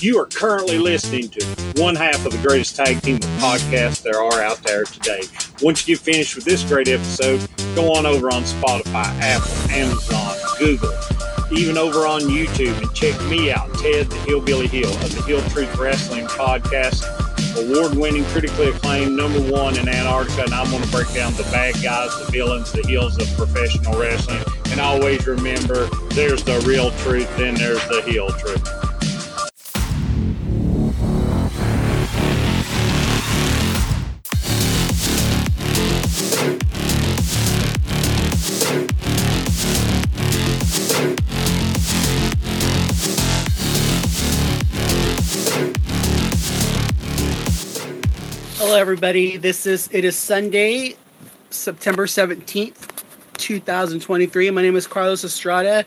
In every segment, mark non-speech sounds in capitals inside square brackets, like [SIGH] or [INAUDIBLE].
You are currently listening to one half of the greatest tag team podcasts there are out there today. Once you get finished with this great episode, go on over on Spotify, Apple, Amazon, Google, even over on YouTube and check me out, Ted the Hillbilly Hill of the Hill Truth Wrestling Podcast award winning, critically acclaimed, number one in Antarctica. And I'm going to break down the bad guys, the villains, the heels of professional wrestling. And always remember there's the real truth, then there's the heel truth. Everybody. This is it is Sunday, September seventeenth, two thousand twenty-three. My name is Carlos Estrada.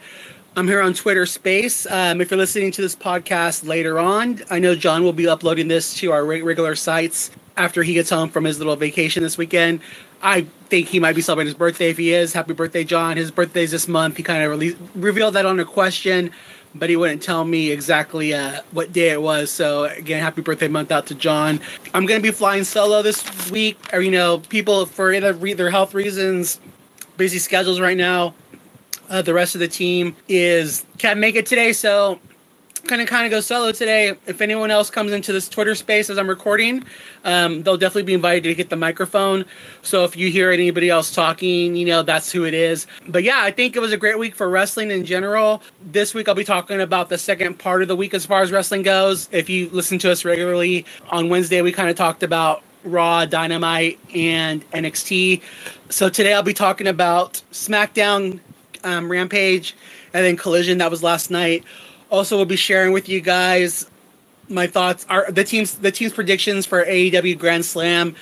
I'm here on Twitter Space. Um, if you're listening to this podcast later on, I know John will be uploading this to our regular sites after he gets home from his little vacation this weekend. I think he might be celebrating his birthday. If he is, happy birthday, John! His birthday's this month. He kind of revealed that on a question but he wouldn't tell me exactly uh, what day it was. So again, happy birthday month out to John. I'm gonna be flying solo this week. Or you know, people for their health reasons, busy schedules right now. Uh, the rest of the team is can't make it today, so gonna kind of go solo today. If anyone else comes into this Twitter space as I'm recording, um, they'll definitely be invited to get the microphone. So if you hear anybody else talking, you know that's who it is. But yeah, I think it was a great week for wrestling in general. This week I'll be talking about the second part of the week as far as wrestling goes. If you listen to us regularly on Wednesday, we kind of talked about Raw, Dynamite, and NXT. So today I'll be talking about SmackDown, um, Rampage, and then Collision. That was last night. Also, we'll be sharing with you guys my thoughts are the team's the team's predictions for AEW Grand Slam,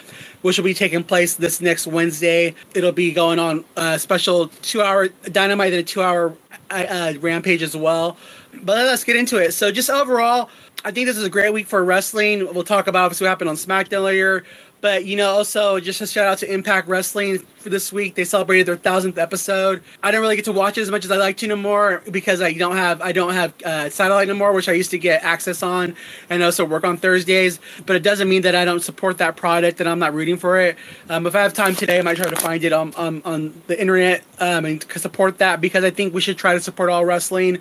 which will be taking place this next Wednesday. It'll be going on a special two hour dynamite and a two hour uh, uh, rampage as well. But let's get into it. So just overall, I think this is a great week for wrestling. We'll talk about what happened on SmackDown later. But you know, also just a shout out to Impact Wrestling for this week. They celebrated their thousandth episode. I don't really get to watch it as much as I like to anymore because I don't have I don't have uh, satellite more, which I used to get access on, and also work on Thursdays. But it doesn't mean that I don't support that product and I'm not rooting for it. Um, if I have time today, I might try to find it on on, on the internet um, and support that because I think we should try to support all wrestling.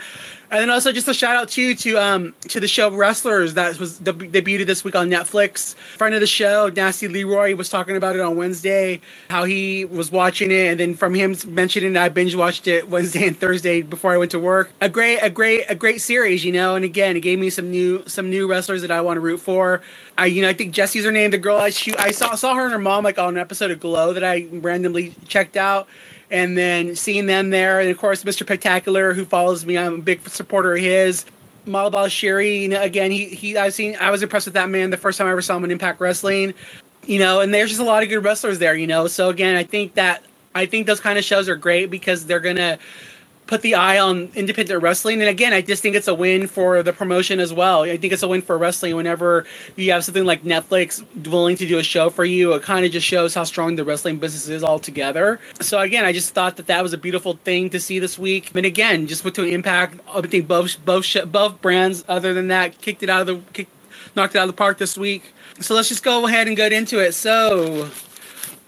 And then also just a shout out too to um to the show Wrestlers that was deb- debuted this week on Netflix. Friend of the show, Nasty Leroy, was talking about it on Wednesday, how he was watching it, and then from him mentioning I binge watched it Wednesday and Thursday before I went to work. A great, a great, a great series, you know. And again, it gave me some new some new wrestlers that I want to root for. I you know I think Jessie's her name. The girl I shoot, I saw saw her and her mom like on an episode of Glow that I randomly checked out and then seeing them there, and of course Mr. Spectacular, who follows me, I'm a big supporter of his. Mahabali Shera, you know, again, he he I've seen I was impressed with that man the first time I ever saw him in Impact Wrestling, you know, and there's just a lot of good wrestlers there, you know. So again, I think that I think those kind of shows are great because they're gonna put the eye on independent wrestling. And again, I just think it's a win for the promotion as well. I think it's a win for wrestling whenever you have something like Netflix willing to do a show for you. It kind of just shows how strong the wrestling business is altogether. So again, I just thought that that was a beautiful thing to see this week. And again, just with to impact, I think both both both brands. Other than that, kicked it out of the knocked it out of the park this week. So let's just go ahead and get into it. So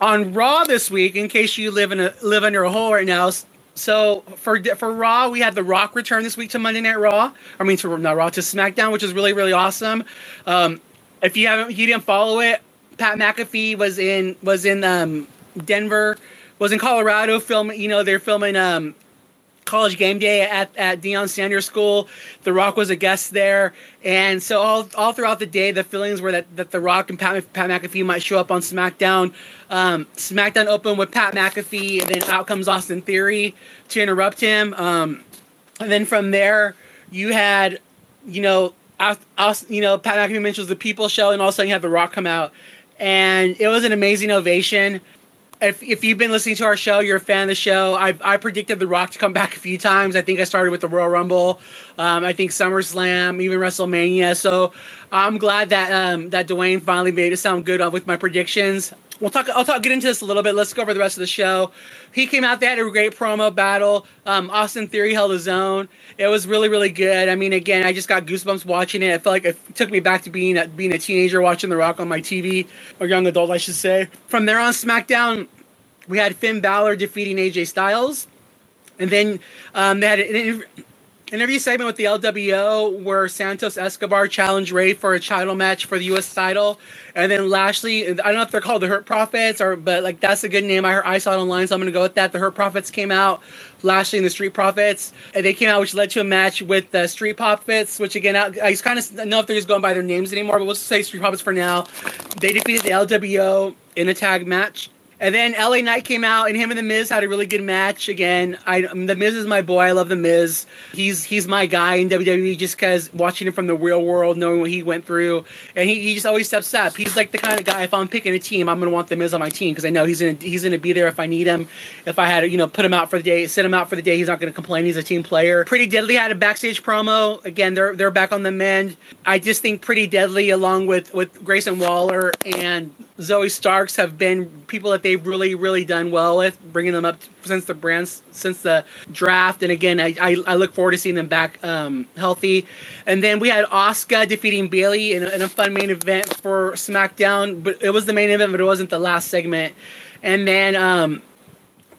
on Raw this week, in case you live in a live under a hole right now, so for for Raw, we had The Rock return this week to Monday Night Raw. I mean, to not Raw to SmackDown, which is really really awesome. Um, if you haven't, you didn't follow it, Pat McAfee was in was in um, Denver, was in Colorado filming. You know, they're filming um, college game day at, at Deion Sanders School. The Rock was a guest there. And so all, all throughout the day, the feelings were that, that The Rock and Pat, Pat McAfee might show up on SmackDown. Um, SmackDown opened with Pat McAfee, and then out comes Austin Theory to interrupt him. Um, and then from there, you had, you know, us, you know, Pat McAfee mentions the People Show, and all of a sudden you have The Rock come out. And it was an amazing ovation if, if you've been listening to our show, you're a fan of the show. I, I predicted The Rock to come back a few times. I think I started with the Royal Rumble. Um, I think SummerSlam, even WrestleMania. So I'm glad that um, that Dwayne finally made it sound good with my predictions. We'll talk. I'll talk. Get into this a little bit. Let's go over the rest of the show. He came out. They had a great promo battle. Um, Austin Theory held his own. It was really, really good. I mean, again, I just got goosebumps watching it. I felt like it took me back to being a, being a teenager watching The Rock on my TV, or young adult, I should say. From there on, SmackDown, we had Finn Balor defeating AJ Styles, and then um, they had an, interview segment with the LWO where Santos Escobar challenged Rey for a title match for the U.S. title, and then Lashley. I don't know if they're called the Hurt Profits or, but like that's a good name. I heard, I saw it online, so I'm gonna go with that. The Hurt Profits came out, Lashley and the Street Profits, and they came out, which led to a match with the Street Profits, which again I, I kind of know if they're just going by their names anymore, but we'll just say Street Profits for now. They defeated the LWO in a tag match. And then LA Knight came out, and him and the Miz had a really good match. Again, I the Miz is my boy. I love the Miz. He's he's my guy in WWE just because watching him from the real world, knowing what he went through, and he, he just always steps up. He's like the kind of guy. If I'm picking a team, I'm gonna want the Miz on my team because I know he's gonna he's gonna be there if I need him. If I had to, you know, put him out for the day, send him out for the day, he's not gonna complain. He's a team player. Pretty Deadly had a backstage promo. Again, they're they're back on the mend. I just think Pretty Deadly, along with with Grayson Waller and Zoey Starks, have been people that they've really really done well with, bringing them up since the brands since the draft. And again, I, I, I look forward to seeing them back um, healthy. And then we had Asuka defeating Bayley in, in a fun main event for SmackDown, but it was the main event, but it wasn't the last segment. And then um,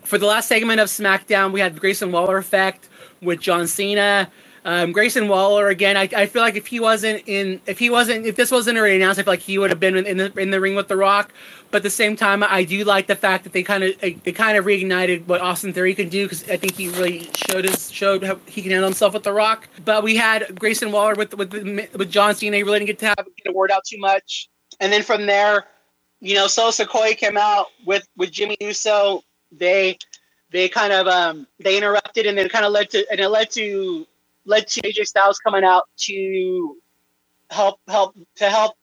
for the last segment of SmackDown, we had Grayson Waller effect with John Cena. Um, Grayson Waller again. I, I feel like if he wasn't in, if he wasn't, if this wasn't already announced, I feel like he would have been in the in the ring with The Rock. But at the same time, I do like the fact that they kind of they kind of reignited what Austin Theory can do because I think he really showed his showed how he can handle himself with The Rock. But we had Grayson Waller with with with John Cena. He really didn't get to have get a word out too much. And then from there, you know, Solo Sikoa came out with with Jimmy Uso. They they kind of um they interrupted and then kind of led to and it led to led to AJ Styles coming out to help help to help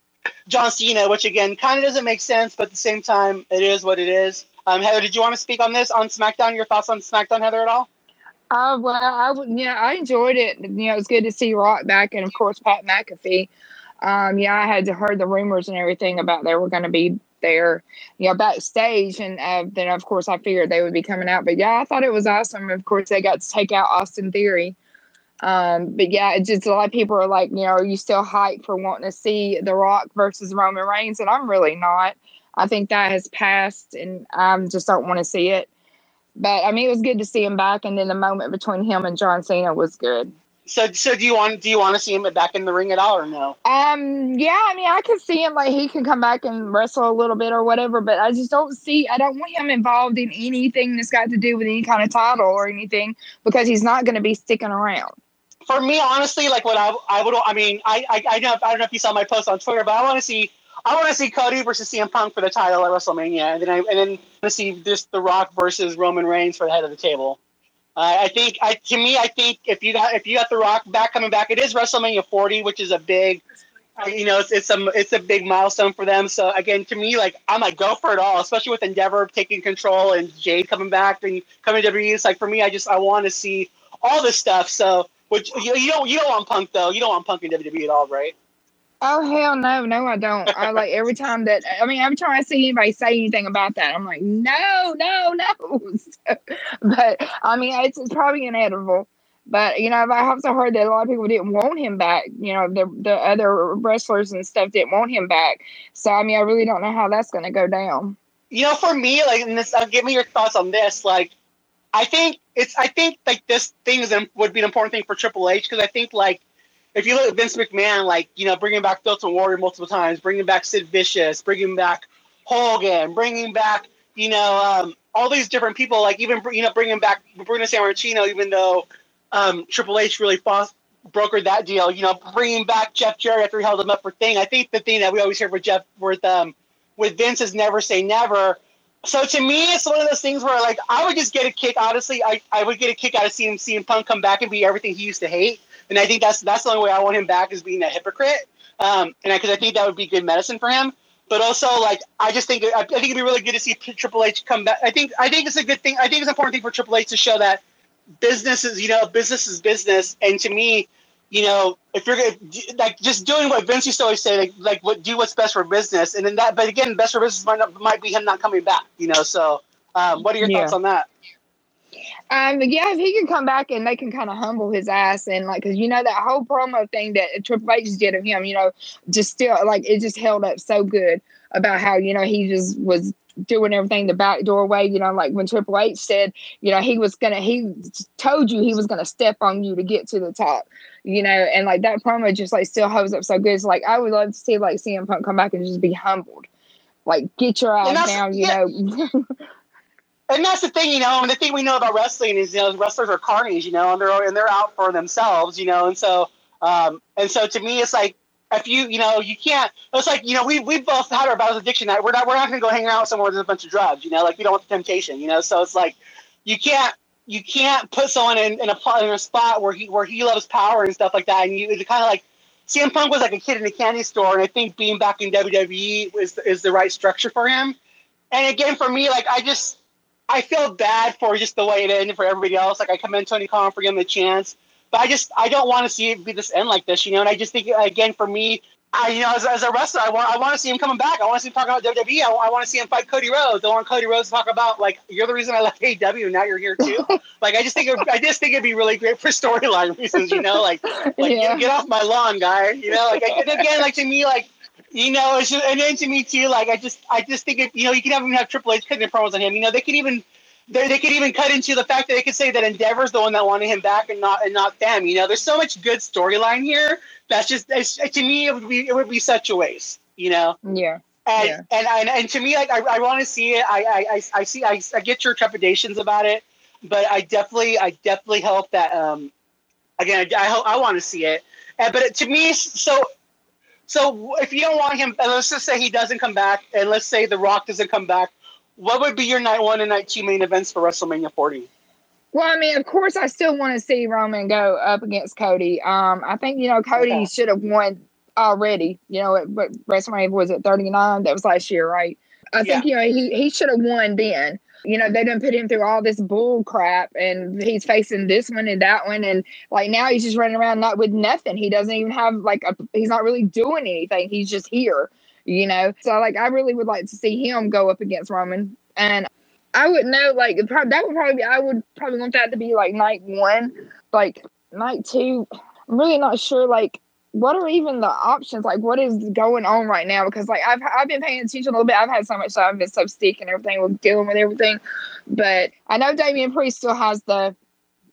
John Cena, which again kind of doesn't make sense, but at the same time, it is what it is. Um, Heather, did you want to speak on this on SmackDown? Your thoughts on SmackDown, Heather, at all? Uh, well, I yeah, I enjoyed it. You know, it was good to see Rock back, and of course Pat McAfee. Um, yeah, I had heard the rumors and everything about they were going to be there, you know, backstage, and uh, then of course I figured they would be coming out. But yeah, I thought it was awesome. Of course, they got to take out Austin Theory. Um, but yeah, it's just a lot of people are like, you know, are you still hyped for wanting to see The Rock versus Roman Reigns? And I'm really not. I think that has passed, and I just don't want to see it. But I mean, it was good to see him back, and then the moment between him and John Cena was good. So, so do you want do you want to see him back in the ring at all, or no? Um, yeah, I mean, I can see him like he can come back and wrestle a little bit or whatever, but I just don't see. I don't want him involved in anything that's got to do with any kind of title or anything because he's not going to be sticking around for me, honestly, like what I, I would, I mean, I, I, I, know, I don't know if you saw my post on Twitter, but I want to see, I want to see Cody versus CM Punk for the title at WrestleMania, and then I, and then to see this The Rock versus Roman Reigns for the head of the table. Uh, I think, I to me, I think if you got if you got The Rock back coming back, it is WrestleMania 40, which is a big, uh, you know, it's, it's a it's a big milestone for them. So again, to me, like I'm like go for it all, especially with Endeavor taking control and Jade coming back and coming to WWE. It's like for me, I just I want to see all this stuff. So which you, you don't you don't want Punk though. You don't want Punk in WWE at all, right? Oh hell no, no I don't. I like every time that I mean every time I see anybody say anything about that, I'm like no, no, no. [LAUGHS] but I mean it's, it's probably inevitable. But you know, I also heard that a lot of people didn't want him back. You know, the the other wrestlers and stuff didn't want him back. So I mean, I really don't know how that's going to go down. You know, for me, like, and this, uh, give me your thoughts on this. Like, I think it's I think like this thing is would be an important thing for Triple H because I think like if you look at Vince McMahon, like you know, bringing back Ultimate Warrior multiple times, bringing back Sid Vicious, bringing back Hogan, bringing back you know um, all these different people, like even you know bringing back Bruno Sammartino, even though um, Triple H really fought, brokered that deal, you know, bringing back Jeff Jarrett after he held him up for thing. I think the thing that we always hear with Jeff with um, with Vince is never say never so to me, it's one of those things where like I would just get a kick. Honestly, I, I would get a kick out of seeing CM Punk come back and be everything he used to hate. And I think that's that's the only way I want him back is being a hypocrite. Um, and because I, I, think that would be good medicine for him. But also, like I just think I, I think it'd be really good to see Triple H come back. I think I think it's a good thing. I think it's an important thing for Triple H to show that business is you know business is business. And to me, you know, if you're gonna like just doing what Vince used to always say, like, like what do what's best for business, and then that. But again, best for business might not, might be him not coming back. You know, so um, what are your Yeah. thoughts on that? Um, yeah, if he can come back and they can kind of humble his ass and like, cause you know that whole promo thing that Triple H did of him, you know, just still like it just held up so good about how you know he just was doing everything the back doorway. You know, like when Triple H said, you know, he was gonna, he told you he was gonna step on you to get to the top. You know, and like that promo just like still holds up so good. It's like I would love to see like CM Punk come back and just be humbled, like get your ass down. You yeah. know. And that's the thing, you know. And the thing we know about wrestling is, you know, wrestlers are carnies, you know, and they're and they're out for themselves, you know. And so, um, and so to me, it's like if you, you know, you can't. It's like you know, we we both had our battles with addiction. Night. We're not we're not to go hang out somewhere with a bunch of drugs, you know. Like we don't want the temptation, you know. So it's like you can't you can't put someone in, in a in a spot where he where he loves power and stuff like that. And you it's kind of like CM Punk was like a kid in a candy store, and I think being back in WWE is is the right structure for him. And again, for me, like I just I feel bad for just the way it ended for everybody else. Like I commend Tony Khan for giving him a chance, but I just I don't want to see it be this end like this, you know. And I just think again for me, I you know as, as a wrestler, I want I want to see him coming back. I want to see him talking about WWE. I, want to see him fight Cody Rhodes. I want Cody Rhodes to talk about like you're the reason I left AEW, and now you're here too. [LAUGHS] like I just think it, I just think it'd be really great for storyline reasons, you know. Like like Yeah. get, get off my lawn, guy. You know, like and again, like to me, like you know, it's just, and then to me too, like I just I just think it, you know you can have even have Triple H cutting promos on him. You know, they could even they, they could even cut into the fact that they could say that Endeavor's the one that wanted him back and not and not them. You know, there's so much good storyline here. That's just it's, to me it would be it would be such a waste. You know. Yeah. And, Yeah. and, and and to me, like I, I want to see it. I, I, I, see. I, I get your trepidations about it, but I definitely, I definitely hope that. Um, again, I, I hope I want to see it. And, but to me, so, so if you don't want him, and let's just say he doesn't come back, and let's say The Rock doesn't come back, what would be your night one and night two main events for WrestleMania 40? Well, I mean, of course, I still want to see Roman go up against Cody. Um, I think you know Cody Okay. should have won already. You know, at, but WrestleMania was at thirty nine? That was last year, right? I think you know he he should have won then. You know, they didn't put him through all this bull crap, and he's facing this one and that one, and like now he's just running around not with nothing. He doesn't even have like a. He's not really doing anything. He's just here. You know, so like I really would like to see him go up against Roman, and I would know like that would probably be I would probably want that to be like night one, like night two. I'm really not sure like what are even the options? Like what is going on right now? Because like I've I've been paying attention a little bit. I've had so much time, I've and everything with dealing with everything, but I know Damian Priest still has the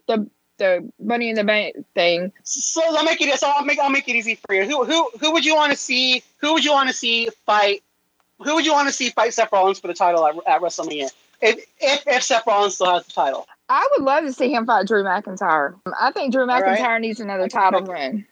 the the money in the bank thing. So I'll make it. So I'll make. I'll make it easy for you. Who who who would you want to see? Who would you want to see fight? Who would you want to see fight Seth Rollins for the title at, at WrestleMania? If, if if Seth Rollins still has the title. I would love to see him fight Drew McIntyre. I think Drew right. McIntyre needs another title run.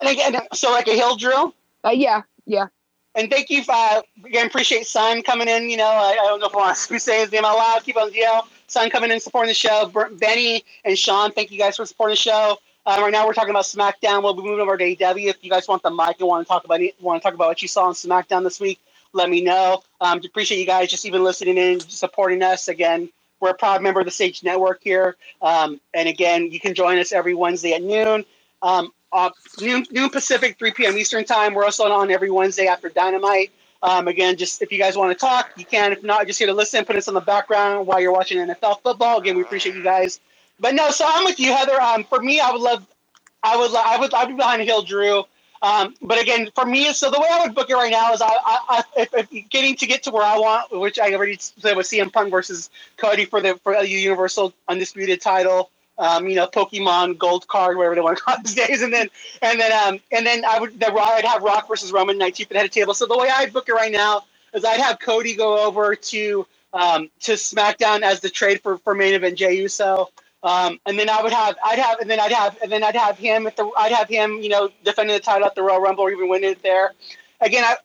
And again, so like a hill drill. Uh, yeah, yeah. And thank you for uh, again. Appreciate Sun coming in. You know, I, I don't know if I want to [LAUGHS] saying his name out loud. Keep on DL. Sun coming in supporting the show. Benny and Sean, thank you guys for supporting the show. Um, right now we're talking about SmackDown. We'll be moving over to AEW. If you guys want the mic and want to talk about want to talk about what you saw on SmackDown this week, let me know. Um, appreciate you guys just even listening in, supporting us. Again, we're a proud member of the Sage Network here. Um, and again, you can join us every Wednesday at noon. Um, uh, noon, noon Pacific, 3 p.m. Eastern time. We're also on every Wednesday after Dynamite. Um, again, just if you guys want to talk, you can. If not, just here to listen, put us on the background while you're watching NFL football. Again, we appreciate you guys. But no, so I'm with you, Heather. Um, for me, I would love, I would, lo- I would, I'd be behind Hill Drew. Um, but again, for me, so the way I would book it right now is I, I, I if, if getting to get to where I want, which I already said with CM Punk versus Cody for the for the Universal Undisputed Title. Um, you know, Pokemon Gold Card, whatever they want to call it these days, and then and then um and then I would the I'd have Rock versus Roman night chief at the head of table. So the way I'd book it right now is I'd have Cody go over to um to SmackDown as the trade for for main event Jey Uso. Um, and then I would have, I'd have, and then I'd have, and then I'd have him at the, I'd have him, you know, defending the title at the Royal Rumble or even winning it there. Again, I,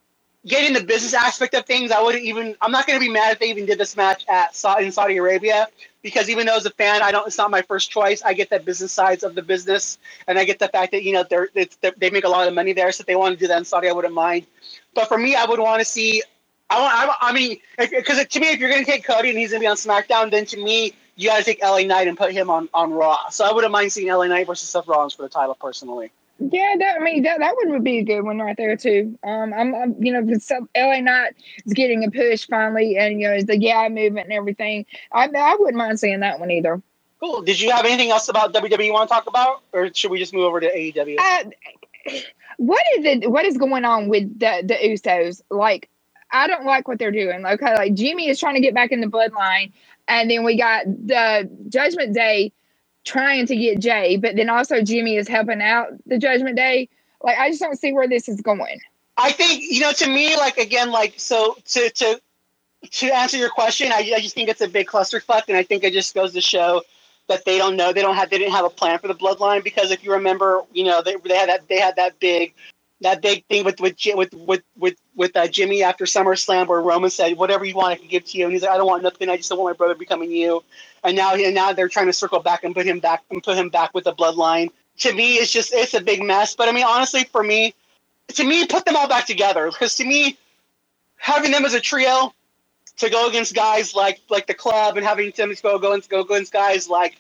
getting the business aspect of things, I wouldn't even, I'm not going to be mad if they even did this match at in Saudi Arabia because even though as a fan, I don't, it's not my first choice. I get that business sides of the business, and I get the fact that you know they're, they're they make a lot of money there, so if they want to do that in Saudi, I wouldn't mind. But for me, I would want to see. I want. I, I mean, because to me, if you're going to take Cody and he's going to be on SmackDown, then to me, you got to take LA Knight and put him on on Raw. So I wouldn't mind seeing LA Knight versus Seth Rollins for the title personally. Yeah, that I mean that that one would be a good one right there too. Um, I'm, I'm you know, some LA Knight is getting a push finally, and you know, the yeah movement and everything. I I wouldn't mind seeing that one either. Cool. Did you have anything else about WWE you want to talk about, or should we just move over to AEW? Uh, what is it? What is going on with the the Usos? Like, I don't like what they're doing. Okay, like Jimmy is trying to get back in the bloodline, and then we got the Judgment Day trying to get Jey, but then also Jimmy is helping out the Judgment Day. Like, I just don't see where this is going. I think you know, to me, like again, like so to to to answer your question, I, I just think it's a big clusterfuck, and I think it just goes to show that they don't know they don't have they didn't have a plan for the bloodline because if you remember, you know, they, they had that they had that big that big thing with with with with with, with uh, Jimmy after SummerSlam where Roman said, "Whatever you want, I can give to you," and he's like, "I don't want nothing. I just don't want my brother becoming you." And now, and now they're trying to circle back and put him back and put him back with the bloodline. To me, it's just it's a big mess. But I mean, honestly, for me, to me, put them all back together because to me, having them as a trio to go against guys like like the club and having them go go against go against guys like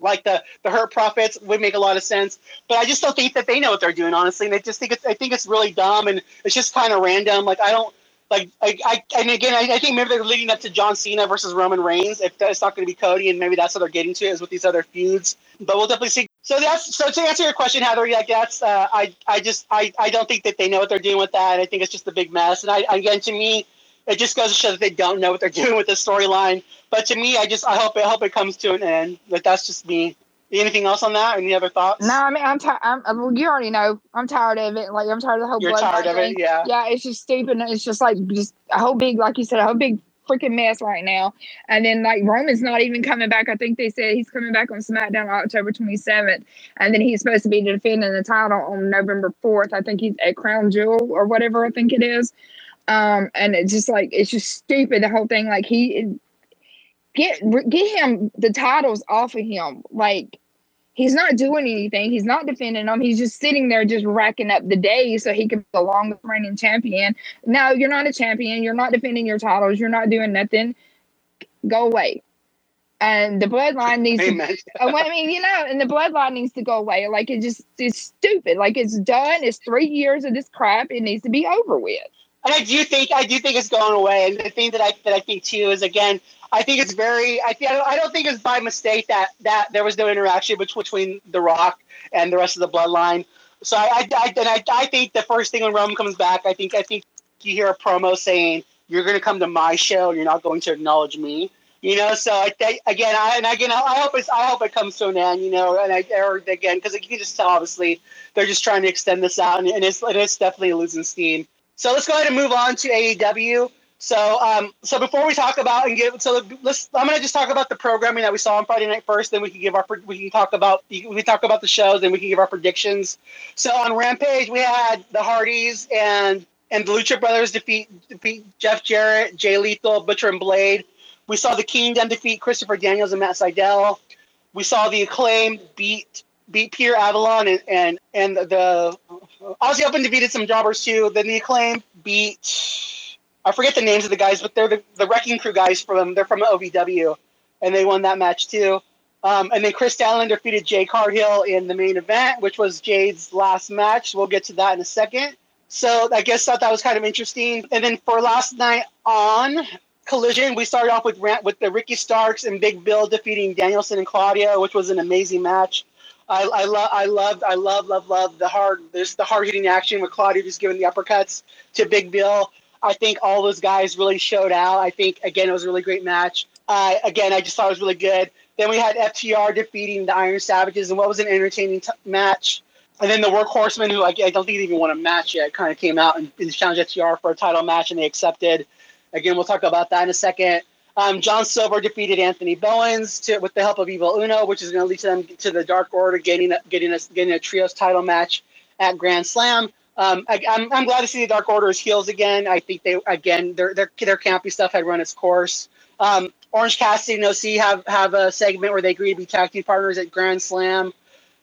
like the the hurt profits would make a lot of sense but i just don't think that they know what they're doing honestly and i just think it's i think it's really dumb and it's just kind of random like i don't like I, I and again I, I, think maybe they're leading up to John Cena versus Roman Reigns. If it's not going to be Cody, and maybe that's what they're getting to is with these other feuds. But we'll definitely see. So that's so to answer your question, Heather. Like that's uh, I I just I I don't think that they know what they're doing with that. I think it's just a big mess. And I again to me, it just goes to show that they don't know what they're [LAUGHS] doing with the storyline. But to me, I just I hope it I hope it comes to an end. But that's just me. Anything else on that? Any other thoughts? No, I mean I'm tired. I'm, well, you already know I'm tired of it. Like I'm tired of the whole. You're tired of thing. it, yeah. Yeah, it's just stupid. It's just like just a whole big, like you said, a whole big freaking mess right now. And then like Roman's not even coming back. I think they said he's coming back on SmackDown October 27th, and then he's supposed to be defending the title on November 4th. I think he's at Crown Jewel or whatever I think it is. Um, and it's just like it's just stupid the whole thing. Like he get get him the titles off of him. Like he's not doing anything. He's not defending them. He's just sitting there, just racking up the days so he can be the longest reigning champion. No, you're not a champion. You're not defending your titles. You're not doing nothing. Go away. And the bloodline needs Amen. [LAUGHS] to. I mean, you know, and the bloodline needs to go away. Like it just, it's stupid. Like it's done. It's three years of this crap. It needs to be over with. And I do think I do think it's going away. And the thing that I that I think too is again, I think it's very. I think I don't think it's by mistake that that there was no interaction between The Rock and the rest of the bloodline. So I I, I, and I, I think the first thing when Roman comes back, I think I think you hear a promo saying you're going to come to my show. You're not going to acknowledge me. You know, so I, I, again, I, and again, I hope it's, I hope it comes to an end. You know, and I, or again, because you can just tell, obviously, they're just trying to extend this out, and, and it's, it is definitely losing steam. So let's go ahead and move on to AEW. So, um, so before we talk about and give, so let's, I'm going to just talk about the programming that we saw on Friday night first. Then we can give our, we can talk about, we can talk about the shows, and we can give our predictions. So on Rampage, we had the Hardys and and the Lucha Brothers defeat defeat Jeff Jarrett, Jay Lethal, Butcher and Blade. We saw the Kingdom defeat Christopher Daniels and Matt Sydal. We saw the Acclaim beat beat Pierre Avalon and and and the Aussie Open defeated some jobbers too. Then the Acclaim beat I forget the names of the guys, but they're the, the Wrecking Crew guys from they're from OVW, and they won that match too. Um, and then Chris Allen defeated Jade Cargill in the main event, which was Jade's last match. We'll get to that in a second. So I guess thought that was kind of interesting. And then for last night on Collision, we started off with with the Ricky Starks and Big Bill defeating Danielson and Claudio, which was an amazing match. I, I love, I loved, I love, love, love the hard. There's the hard hitting action with Claudio just giving the uppercuts to Big Bill. I think all those guys really showed out. I think again it was a really great match. Uh, again, I just thought it was really good. Then we had FTR defeating the Iron Savages, and what was an entertaining t- match. And then the Workhorsemen, who I, I, don't think even won a match yet, kind of came out and, and challenged FTR for a title match, and they accepted. Again, we'll talk about that in a second. Um, John Silver defeated Anthony Bowens to, with the help of Evil Uno, which is going to lead to them to the Dark Order getting a, getting a, getting a trios title match at Grand Slam. Um, I, am I'm, I'm glad to see the Dark Order as heels again. I think they again their their their campy stuff had run its course. Um, Orange Cassidy and OC have have a segment where they agree to be tag team partners at Grand Slam.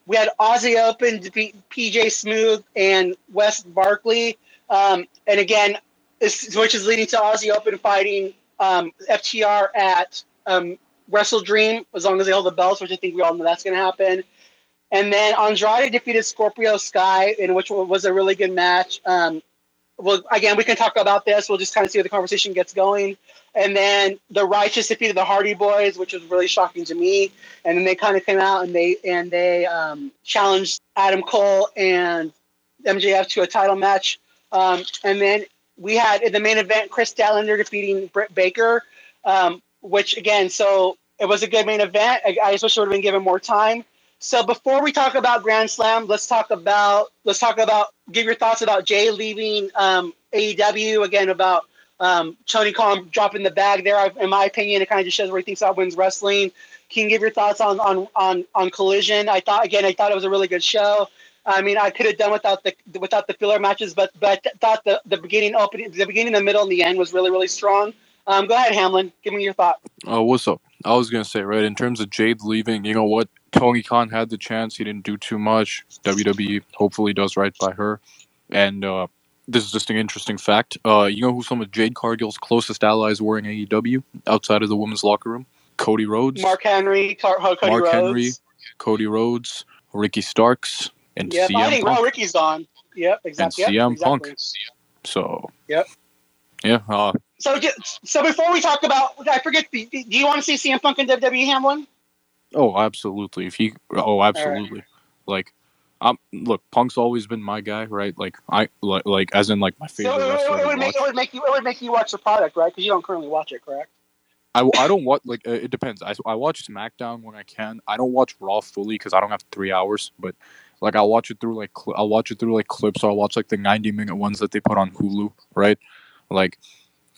We had Aussie Open defeat PJ Smooth and Wes Barkley, um, and again, this, which is leading to Aussie Open fighting um, FTR at um, Wrestle Dream as long as they hold the belts, which I think we all know that's going to happen. And then Andrade defeated Scorpio Sky, in which was a really good match. Um, well, again, we can talk about this. We'll just kind of see where the conversation gets going. And then the Righteous defeated the Hardy Boys, which was really shocking to me. And then they kind of came out and they and they um, challenged Adam Cole and MJF to a title match. Um, and then we had in the main event Kris Statlander defeating Britt Baker, um, which again, so it was a good main event. I, I wish would have been given more time. So before we talk about Grand Slam, let's talk about let's talk about give your thoughts about Jay leaving um, AEW again about um, Tony Khan dropping the bag there. In my opinion, it kind of just shows where he thinks about wins wrestling. Can you give your thoughts on on on on Collision? I thought again, I thought it was a really good show. I mean, I could have done without the without the filler matches, but but thought the the beginning opening, the beginning, the middle, and the end was really really strong. Um, go ahead, Hamlin. Give me your thought. Oh, what's up? I was gonna say right in terms of Jade leaving. You know what? Tony Khan had the chance. He didn't do too much. WWE hopefully does right by her. And uh, this is just an interesting fact. Uh, you know who some of Jade Cargill's closest allies were in AEW outside of the women's locker room? Cody Rhodes, Mark Henry, Car- Cody Mark Rhodes. Henry, Cody Rhodes, Ricky Starks, and Yep, I CM think Punk. well, Ricky's on. Yep, exactly. And Yep, CM exactly. Punk. So Yep. yeah. Uh, So, so before we talk about, I forget. Do you want to see CM Punk in WWE, Hamlin? oh, absolutely. If he, oh, absolutely. Like, um, look, Punk's always been my guy, right? Like, I like, like as in like my favorite So it, wrestler. it, would make, it would make you it would make you watch the product, right? Because you don't currently watch it, correct? I, I don't watch like uh, it depends. I, I watch SmackDown when I can. I don't watch Raw fully because I don't have three hours. But like I'll watch it through like cl- I'll watch it through like clips. Or I'll watch like the ninety minute ones that they put on Hulu, right? Like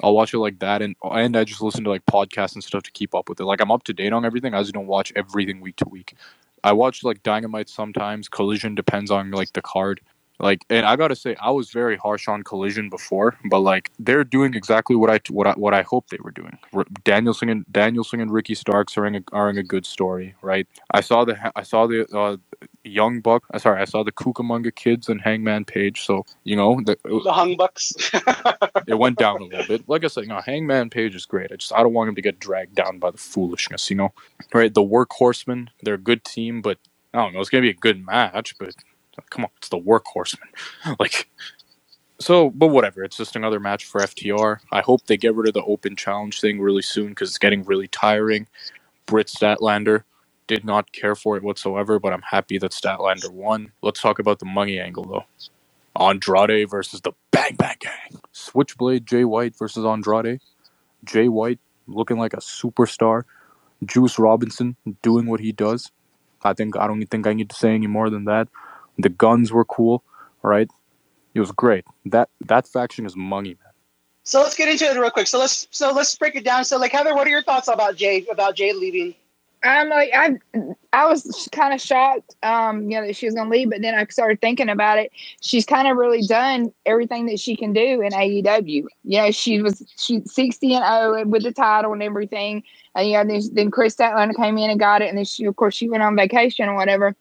I'll watch it like that, and and I just listen to like podcasts and stuff to keep up with it. Like I'm up to date on everything. I just don't watch everything week to week. I watch like Dynamite sometimes. Collision depends on like the card. Like, and I gotta say, I was very harsh on Collision before, but like they're doing exactly what I what I what I hoped they were doing. R- Danielson and Danielson and Ricky Starks are in a, are in a good story, right? I saw the I saw the uh, Young Buck. uh, Sorry, I saw the Cucamonga Kids and Hangman Page. So you know, the, The Hung Bucks. [LAUGHS] it went down a little bit. Like I said, you know, Hangman Page is great. I just I don't want him to get dragged down by the foolishness, you know. Right? The Workhorsemen, they're a good team, but I don't know. It's gonna be a good match, but come on, it's the Workhorsemen. [LAUGHS] Like, so, but whatever. It's just another match for FTR. I hope they get rid of the open challenge thing really soon because it's getting really tiring. Britt Statlander did not care for it whatsoever, but I'm happy that Statlander won. Let's talk about the money angle though. Andrade versus the Bang Bang Gang. Switchblade Jay White versus Andrade. Jay White looking like a superstar. Juice Robinson doing what he does. I think I don't think I need to say any more than that. The guns were cool, right? It was great. That that faction is money, man. so let's get into it real quick. So let's so let's break it down. So like Heather, what are your thoughts about Jade about Jade leaving? I'm like I I was kind of shocked, um, you know, that she was gonna leave, but then I started thinking about it. She's kind of really done everything that she can do in AEW. You know, she was she 60 and 0 with the title and everything. And you know, then, then Kris Statlander came in and got it, and then she, of course, she went on vacation or whatever.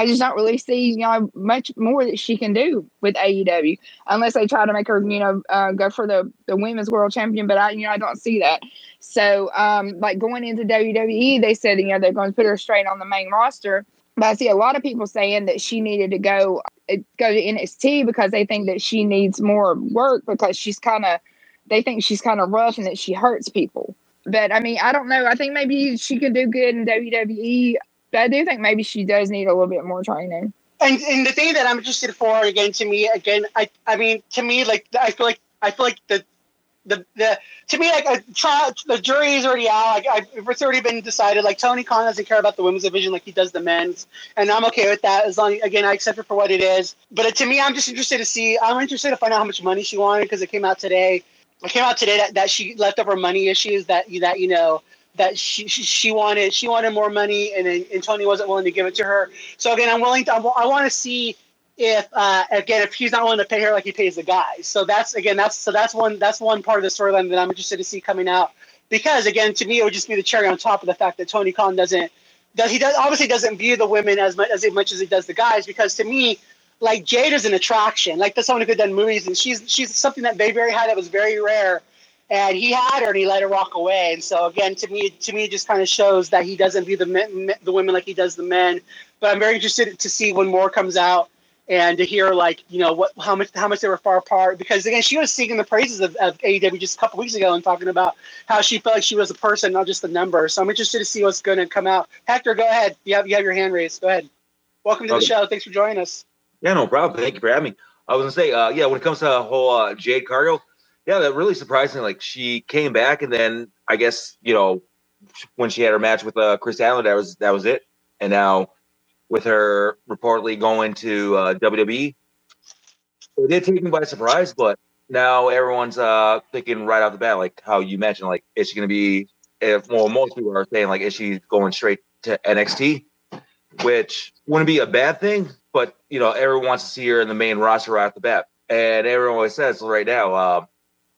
I just don't really see, you know, much more that she can do with AEW unless they try to make her, you know, uh, go for the the women's world champion. But I, you know, I don't see that. So, um, like going into WWE, they said, you know, they're going to put her straight on the main roster. But I see a lot of people saying that she needed to go uh, go to NXT because they think that she needs more work because she's kind of they think she's kind of rough and that she hurts people. But I mean, I don't know. I think maybe she could do good in WWE. But I do think maybe she does need a little bit more training. And and the thing that I'm interested for again to me again I I mean to me like I feel like I feel like the the the to me like a trial the jury is already out. Like I, it's already been decided like Tony Khan doesn't care about the women's division like he does the men's. And I'm okay with that as long again I accept it for what it is. But to me I'm just interested to see I'm interested to find out how much money she wanted because it came out today. It came out today that, that she left over money issues that that you know that she, she wanted she wanted more money and and Tony wasn't willing to give it to her. So again I'm willing to I want to see if uh, again if he's not willing to pay her like he pays the guys. So that's again that's so that's one that's one part of the storyline that I'm interested to see coming out. Because again to me it would just be the cherry on top of the fact that Tony Khan doesn't does he does obviously doesn't view the women as much as much as he does the guys. Because to me like Jade is an attraction. Like that's someone who could done movies and she's she's something that very had that was very rare and he had her and he let her walk away and so again to me to me it just kind of shows that he doesn't view the men, the women like he does the men but I'm very interested to see when more comes out and to hear like you know what how much how much they were far apart because again she was singing the praises of, of AEW just a couple weeks ago and talking about how she felt like she was a person not just a number. So I'm interested to see what's going to come out. Hector, go ahead. You have you have your hand raised. Go ahead. Welcome to the show. Thanks for joining us. Yeah, no problem. Thank you for having me. I was gonna say, uh, yeah, when it comes to the whole uh, Jade Cargill, yeah, that really surprising. Like she came back, and then I guess you know when she had her match with uh, Chris Allen, that was that was it. And now with her reportedly going to uh, WWE, it did take me by surprise. But now everyone's uh, thinking right off the bat, like how you mentioned, like is she gonna be? If well, most people are saying like is she going straight to NXT? which wouldn't be a bad thing, but you know, everyone wants to see her in the main roster right off the bat. And everyone always says right now, uh,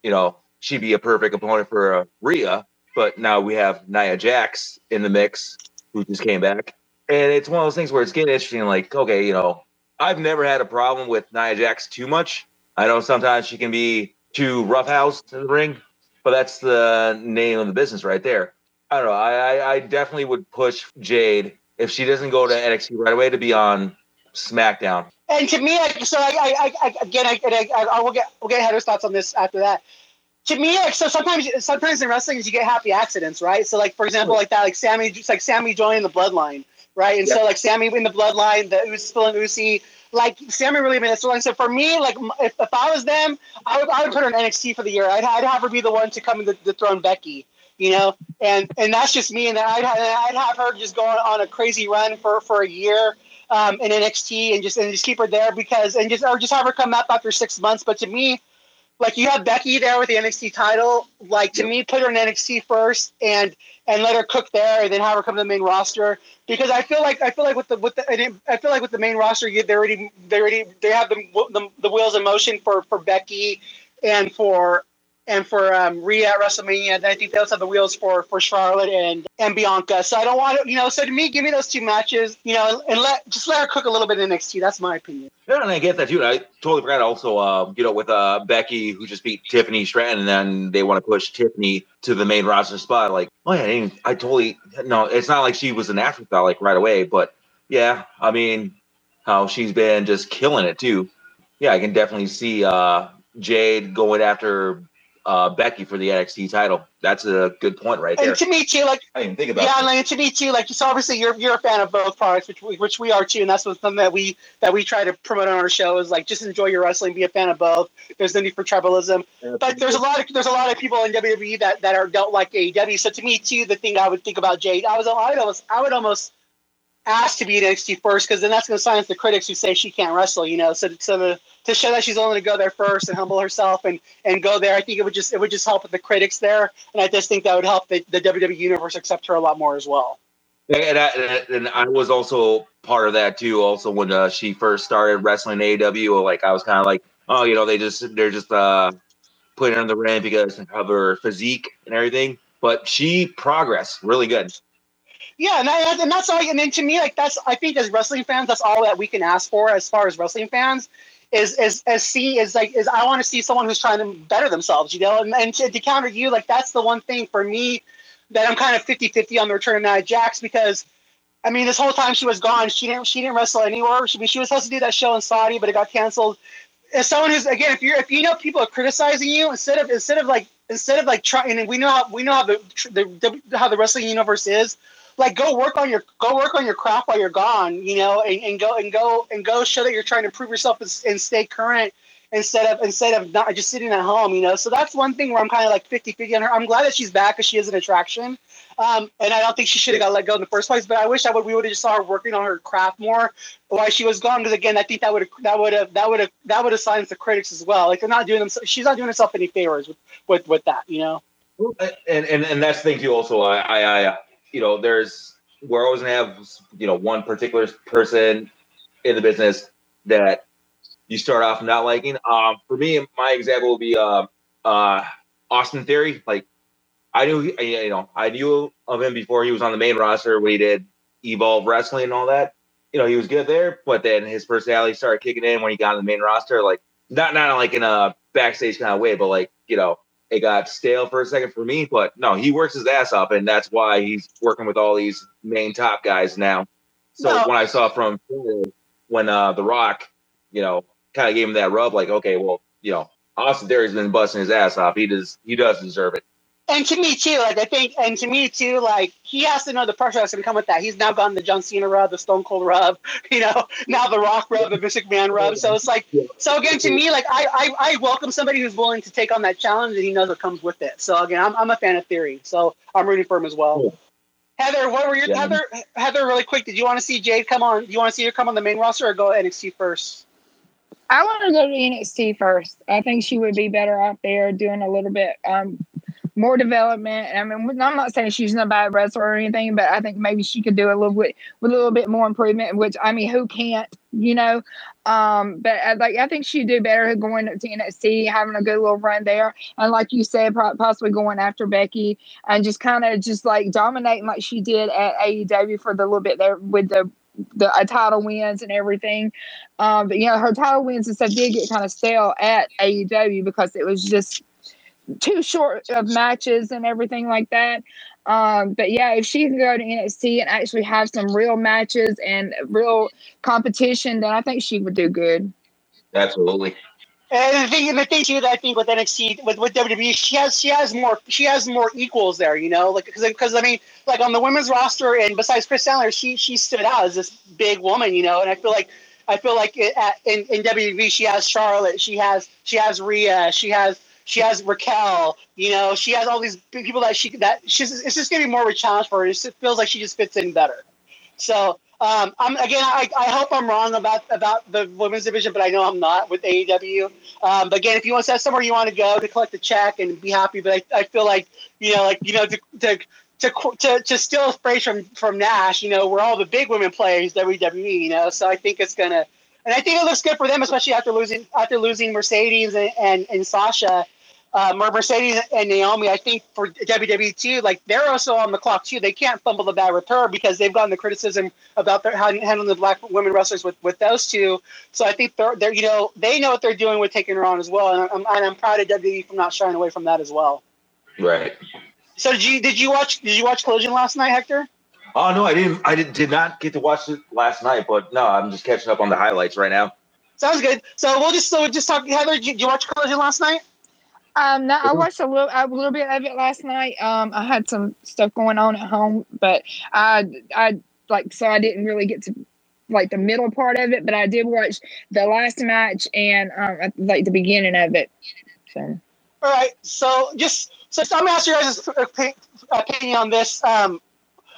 you know, she'd be a perfect opponent for uh, Rhea, but now we have Nia Jax in the mix, who just came back. And it's one of those things where it's getting interesting, like, okay, you know, I've never had a problem with Nia Jax too much. I know sometimes she can be too roughhouse in the ring, but that's the name of the business right there. I don't know. I, I definitely would push Jade if she doesn't go to NXT right away to be on SmackDown. And to me, like, so I, I, I again, I, I, I, I will get, we'll get Heather's thoughts on this after that. To me, like, so sometimes, sometimes in wrestling, you get happy accidents, right? So, like, for example, like that, like Sammy, just like Sammy joining the Bloodline, right? And so, like, Sammy in the Bloodline, the Us, and Usi, like Sammy really made it so. So for me, like, if, if I was them, I would, I would put her in NXT for the year. I'd, I'd have her be the one to come in the, the throne Becky, you know, and and that's just me. And then I'd, I'd have her just go on, on a crazy run for for a year um, in NXT and just and just keep her there because and just or just have her come up after six months. But to me, like you have Becky there with the NXT title, like to me, put her in NXT first and and let her cook there, and then have her come to the main roster. Because I feel like I feel like with the with the I feel like with the main roster, you they already they already they have the the, the wheels in motion for for Becky and for and for um, Rhea at WrestleMania. I think they also have the wheels for for Charlotte and and Bianca. So I don't want to, you know. So to me, give me those two matches, you know, and let just let her cook a little bit in NXT. That's my opinion. Yeah, and I get that too. I totally forgot also, you know, with uh, Becky who just beat Tiffany Stratton, and then they want to push Tiffany to the main roster spot. Like, oh yeah, I, didn't- I totally no. It's not like she was an afterthought like right away, but yeah, I mean, how she's been just killing it too. Yeah, I can definitely see uh, Jade going after uh, Becky for the NXT title. That's a good point right there. And to me too, like I didn't think about yeah, that. and like, to me too, like so obviously you're you're a fan of both products, which we, which we are too, and that's something that we that we try to promote on our show is like just enjoy your wrestling, be a fan of both. There's no need for tribalism, but there's a lot of there's a lot of people in WWE that that are don't like AEW. So to me too, the thing I would think about Jade, I was I would almost I would almost ask to be in NXT first because then that's going to silence the critics who say she can't wrestle. You know, so so to, to show that she's willing to go there first and humble herself and and go there, I think it would just it would just help with the critics there, and I just think that would help the, the WWE universe accept her a lot more as well. And I, and I was also part of that too. Also, when uh, she first started wrestling AEW, like I was kind of like, oh, you know, they just they're just uh, putting her in the ring because of her physique and everything. But she progressed really good. Yeah, and, I, and that's all. And then to me, like that's I think as wrestling fans, that's all that we can ask for as far as wrestling fans is is as see is like is I want to see someone who's trying to better themselves, you know. And, and to, to counter you, like that's the one thing for me that I'm kind of 50-50 on the return of Nia Jax because. I mean, this whole time she was gone, she didn't she didn't wrestle anywhere. She, I mean, she was supposed to do that show in Saudi, but it got canceled. As someone who's again, if you're if you know people are criticizing you instead of instead of like instead of like trying, and we know how we know how the, the, the how the wrestling universe is like go work on your go work on your craft while you're gone you know and, and go and go and go show that you're trying to prove yourself and, and stay current instead of instead of not just sitting at home you know? So that's one thing where i'm kind of like 50 50 on her. I'm glad that she's back because she is an attraction. Um, and i don't think she should have got let go in the first place but i wish i would we would have just saw her working on her craft more while she was gone because again i think that would have that would have that would have that would have silenced the critics as well. Like they're not doing them she's not doing herself any favors with with, with that you know? And and and that's thing too. Also, I I, I you know, there's we're always gonna have you know one particular person in the business that you start off not liking. Um, for me, my example would be uh, uh, Austin Theory. Like I knew, you know, I knew of him before he was on the main roster when he did Evolve Wrestling and all that. You know, he was good there, but then his personality started kicking in when he got on the main roster. Like not not like in a backstage kind of way, but like you know, it got stale for a second for me. But no, he works his ass off, and that's why he's working with all these main top guys now. So No. when I saw from when uh, The Rock, you know, kind of gave him that rub, like, okay, well, you know, Austin Theory's been busting his ass off. He does, he does deserve it. And to me too, like I think, and to me too, like he has to know the pressure that's going to come with that. He's now gotten the John Cena rub, the Stone Cold rub, [LAUGHS] you know, now the Rock rub, the Vince McMahon rub. So it's like, so again, to me, like I, I, I welcome somebody who's willing to take on that challenge and he knows what comes with it. So again, I'm, I'm a fan of Theory, so I'm rooting for him as well. Cool. Heather, what were your Yeah. Heather? Heather, really quick, did you want to see Jade come on? Do you want to see her come on the main roster or go NXT first? I want to go to NXT first. I think she would be better out there doing a little bit um, more development. I mean, I'm not saying she's not a bad wrestler or anything, but I think maybe she could do a little bit with a little bit more improvement. Which I mean, who can't, you know? Um, but I, like I think she'd do better going to NXT, having a good little run there, and like you said, possibly going after Becky and just kind of just like dominating like she did at AEW for the little bit there with the the title wins and everything. Um, but you know, her title wins and stuff did get kind of stale at AEW because it was just too short of matches and everything like that. Um, but yeah, if she can go to NXT and actually have some real matches and real competition, then I think she would do good. Absolutely. And the thing, and the thing too, that I think with NXT, with, with WWE, she has she has more she has more equals there, you know, like because because I mean, like on the women's roster, and besides Kris Statlander, she she stood out as this big woman, you know, and I feel like I feel like it, at, in in WWE, she has Charlotte, she has she has Rhea, she has she has Raquel, you know, she has all these people that she that she's it's just gonna be more of a challenge for her. It feels like she just fits in better. So um, I'm again. I, I hope I'm wrong about about the women's division, but I know I'm not with AEW. Um, but again, if you want to set somewhere you want to go to collect a check and be happy, but I, I feel like you know, like you know, to to to to, to steal a phrase from from Nash, you know, we're all the big women players WWE, you know. So I think it's gonna, and I think it looks good for them, especially after losing after losing Mercedes and and, and Sasha. Uh, Mercedes and Naomi, I think for WWE too, like they're also on the clock too. They can't fumble the bag with her because they've gotten the criticism about their, handling the black women wrestlers with, with those two. So I think they're, they're you know they know what they're doing with taking her on as well, and I'm, and I'm proud of WWE for not shying away from that as well. Right. So did you did you watch did you watch Collision last night, Hector? Oh no, I didn't. I did, did not get to watch it last night, but no, I'm just catching up on the highlights right now. Sounds good. So we'll just so we'll just talk. Heather, did you, did you watch Collision last night? Um, no, I watched a little, a little bit of it last night. Um, I had some stuff going on at home, but I, I like, so I didn't really get to like the middle part of it, but I did watch the last match and um, like the beginning of it. So All right. So just so, so I'm gonna ask you guys' opi- opinion on this. Um,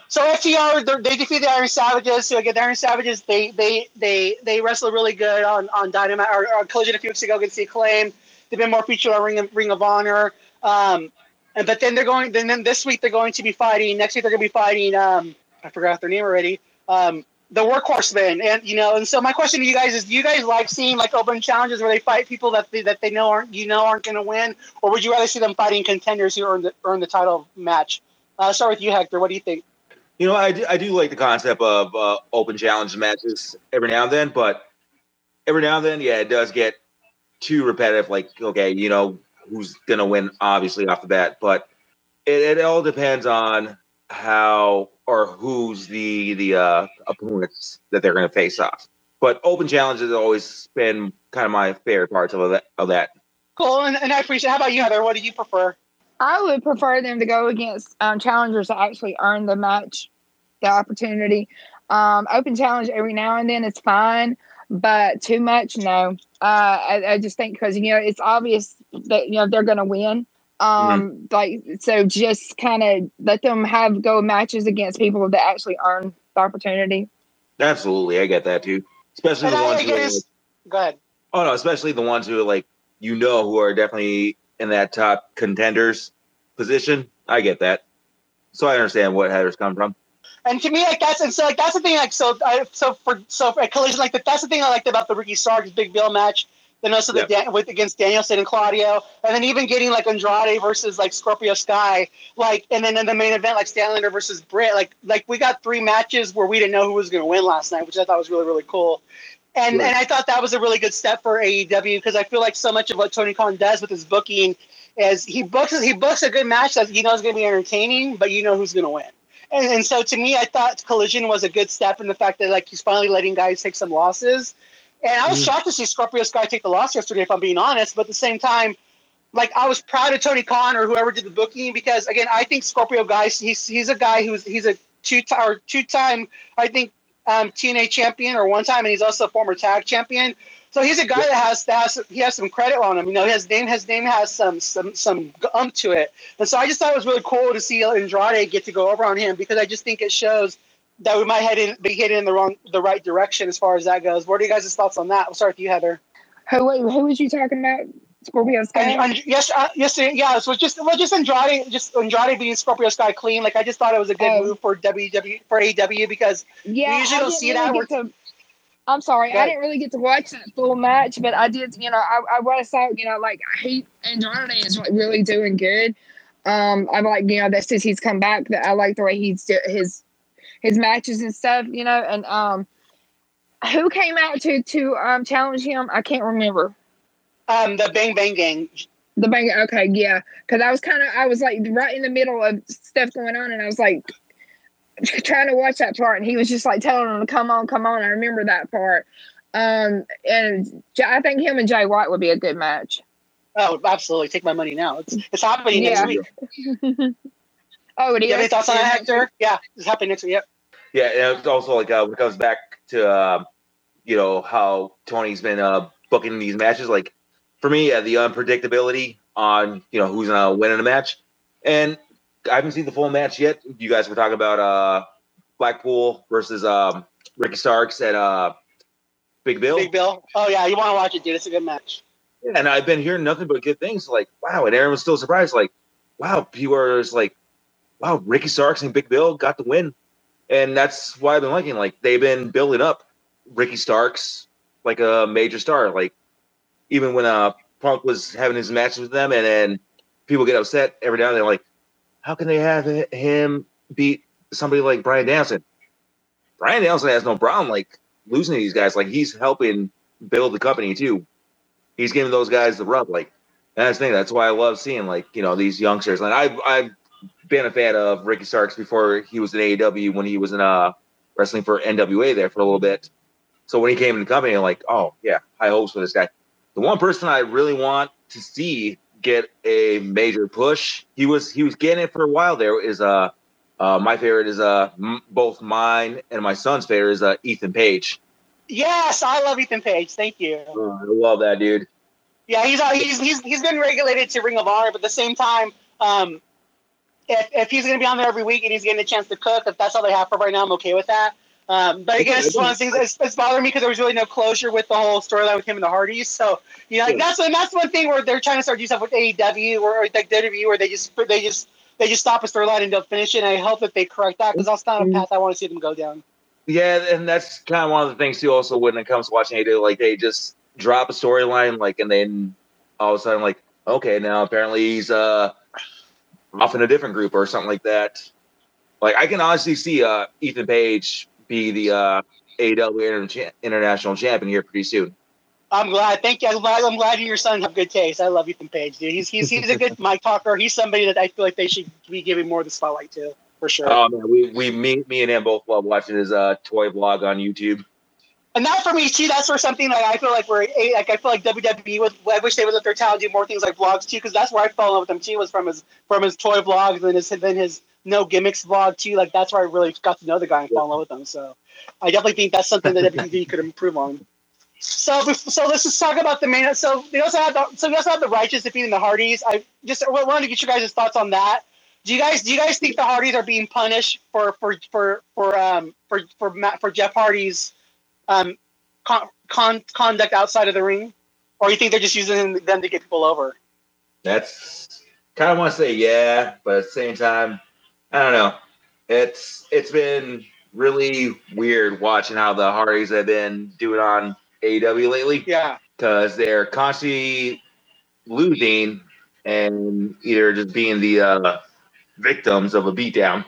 so FTR they're- defeat the Iron Savages. So again, the Iron Savages they they they they wrestle really good on on Dynamite or, or Collision a few weeks ago against the Acclaim. They've been more featured on Ring of, Ring of Honor. Um, and but then they're going. Then, then this week they're going to be fighting. Next week they're going to be fighting. Um, I forgot their name already. Um, the Workhorsemen, and you know. And so my question to you guys is: Do you guys like seeing like open challenges where they fight people that they, that they know aren't you know aren't going to win, or would you rather see them fighting contenders who earn the earn the title match? Uh, start with you, Hector. What do you think? You know, I do, I do like the concept of uh, open challenge matches every now and then, but every now and then, yeah, it does get too repetitive. Like, okay, you know who's gonna win, obviously off the bat, but it, it all depends on how or who's the the uh, opponents that they're gonna face off. But open challenges have always been kind of my favorite parts of that. Of that. Cool, and, and I appreciate. How about you, Heather? What do you prefer? I would prefer them to go against um, challengers that actually earn the match, the opportunity. Um, open challenge every now and then is fine, but too much, no. Uh, I, I just think because you know it's obvious that you know they're going to win. Um, like so, just kind of let them have go matches against people that actually earn the opportunity. Absolutely, I get that too. Especially And the I, ones I who are. Go ahead. Oh no, especially the ones who are like you know who are definitely in that top contenders position. I get that. So I understand what Heather's come from. And to me, like that's and so like that's the thing. Like so, I, so for so for a collision, like that, that's the thing I liked about the Ricky Starks Big Bill match. Then also the. Dan, with against Danielson and Claudio, and then even getting like Andrade versus like Scorpio Sky, like and then in the main event like Statlander versus Britt. Like like we got three matches where we didn't know who was going to win last night, which I thought was really really cool. And Right. and I thought that was a really good step for AEW because I feel like so much of what Tony Khan does with his booking is he books he books a good match that you know is going to be entertaining, but you know who's going to win. And, and so to me, I thought Collision was a good step in the fact that like he's finally letting guys take some losses. And I was Mm. shocked to see Scorpio Sky take the loss yesterday, if I'm being honest. But at the same time, like I was proud of Tony Khan or whoever did the booking because again, I think Scorpio Sky, he's he's a guy who's he's a two time or two time, I think um, TNA champion or one time, and he's also a former tag champion. So he's a guy that has that has he has some credit on him. You know, his name his name has some some some ump to it. And so I just thought it was really cool to see Andrade get to go over on him because I just think it shows that we might head in, be headed in the wrong the right direction as far as that goes. What are you guys' thoughts on that? I'll start with you, Heather. Who who was you talking about? Scorpio Sky. And, and yes, uh, yes, yeah. So just well, just Andrade, just Andrade being Scorpio Sky clean. Like I just thought it was a good Oh. move for WW for AW because yeah, we usually I don't see really that. get to- I'm sorry, Go I didn't really get to watch that full match, but I did. You know, I, I what I saw, you know, like he Andrade is like really doing good. Um, I'm like you know that since he's come back, that I like the way he's do- his his matches and stuff. You know, and um, who came out to to um challenge him? I can't remember. um, the Bang Bang Gang. The bang. Okay, yeah, because I was kind of I was like right in the middle of stuff going on, and I was like trying to watch that part, and he was just like telling him to come on, come on. I remember that part. Um, and J- I think him and Jay White would be a good match. Oh, absolutely! Take my money now. It's it's happening Yeah. next week. [LAUGHS] oh, it Do you have any thoughts on that, Hector? Yeah, it's happening next week. Yep. Yeah, and it's also like uh, when it comes back to uh, you know how Tony's been uh, booking these matches. Like for me, yeah, the unpredictability on you know who's gonna win in a match, and I haven't seen the full match yet. You guys were talking about uh, Blackpool versus um, Ricky Starks and uh, Big Bill, Big Bill. Oh yeah, you want to watch it, dude? It's a good match. and I've been hearing nothing but good things. Like wow, and Aaron was still surprised. Like wow, people are just like wow, Ricky Starks and Big Bill got the win. And that's why I've been liking. Like they've been building up Ricky Starks like a major star. Like even when uh Punk was having his matches with them, and then people get upset every now and then. Like, how can they have him beat somebody like Bryan Danielson? Bryan Danielson has no problem like losing these guys. Like he's helping build the company too. He's giving those guys the rub. Like that's the thing. That's why I love seeing like you know these youngsters. And I've I've been a fan of Ricky Starks before he was in AEW when he was in uh wrestling for NWA there for a little bit. So when he came in the company, I'm like, oh yeah, high hopes for this guy. The one person I really want to see get a major push, he was he was getting it for a while there. Is uh, uh my favorite is uh m- both mine and my son's favorite is uh Ethan Page. Yes, I love Ethan Page. Thank you. Oh, I love that dude. Yeah, he's uh, he's he's he's been regulated to Ring of Honor, but at the same time, um, if if he's going to be on there every week and he's getting a chance to cook, if that's all they have for right now, I'm okay with that. Um, but again, it's one of those things that's, that's bothering me because there was really no closure with the whole storyline with him and the Hardys. So you know, like that's and that's one thing where they're trying to start doing stuff with AEW or, or like WWE where they just they just they just stop a storyline and don't finish it. And I hope that they correct that because that's not a path I want to see them go down. Yeah, and that's kind of one of the things too. Also, when it comes to watching AEW, like they just drop a storyline, like, and then all of a sudden, like, okay, now apparently he's uh off in a different group or something like that. Like, I can honestly see uh Ethan Page be the uh inter- international champion here pretty soon. I'm glad. Thank you. I'm glad, I'm glad you and your son have good taste. I love Ethan Page, dude. He's he's he's a good mic talker. He's somebody that I feel like they should be giving more of the spotlight to, for sure. Oh man, we we me me and him both love watching his uh toy vlog on YouTube. and that for me too. That's where something like I feel like we're like I feel like WWE would. I wish they would let their talent do more things like vlogs too, because that's where I fell in love with them too. Was from his from his toy vlogs and his then his no gimmicks vlog too. Like that's where I really got to know the guy and fall in love with him. So I definitely think that's something that WWE could improve on. So, so let's just talk about the main. So we also have the, so we also have the righteous defeating the Hardys. I just wanted to get you guys' thoughts on that. Do you guys do you guys think the Hardys are being punished for for for for um for for Matt, for Jeff Hardy's um con, con, conduct outside of the ring, or you think they're just using them to get people over? That's kind of want to say yeah, but at the same time, I don't know. It's it's been really weird watching how the Hardys have been doing on AEW lately Yeah, because they're constantly losing and either just being the uh, victims of a beatdown.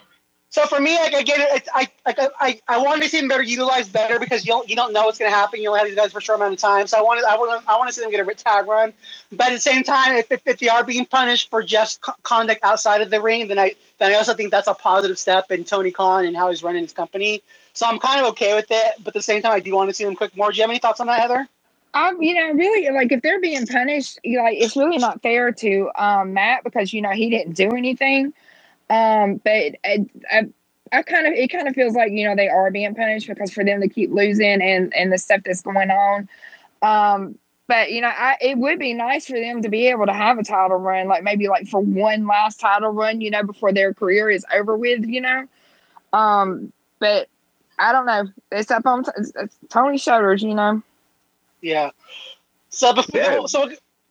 So for me, like I I like I, I want to see them better utilized better because you don't you don't know what's going to happen. You only have these guys for a short amount of time. So I want to I want I want to see them get a tag run. But at the same time, if, if, if they are being punished for just co- conduct outside of the ring, then I then I also think that's a positive step in Tony Khan and how he's running his company. So I'm kind of okay with it. But at the same time, I do want to see them quick more. Do you have any thoughts on that, Heather? Um, you know, really, like if they're being punished, like it's really not fair to um, Matt because you know he didn't do anything. Um, but I, I, I kind of it kind of feels like you know they are being punished because for them to keep losing and and the stuff that's going on. Um, but you know, I it would be nice for them to be able to have a title run, like maybe like for one last title run, you know, before their career is over with, you know. Um, but I don't know. It's up on it's, it's Tony's shoulders, you know. Yeah. So before Yeah. so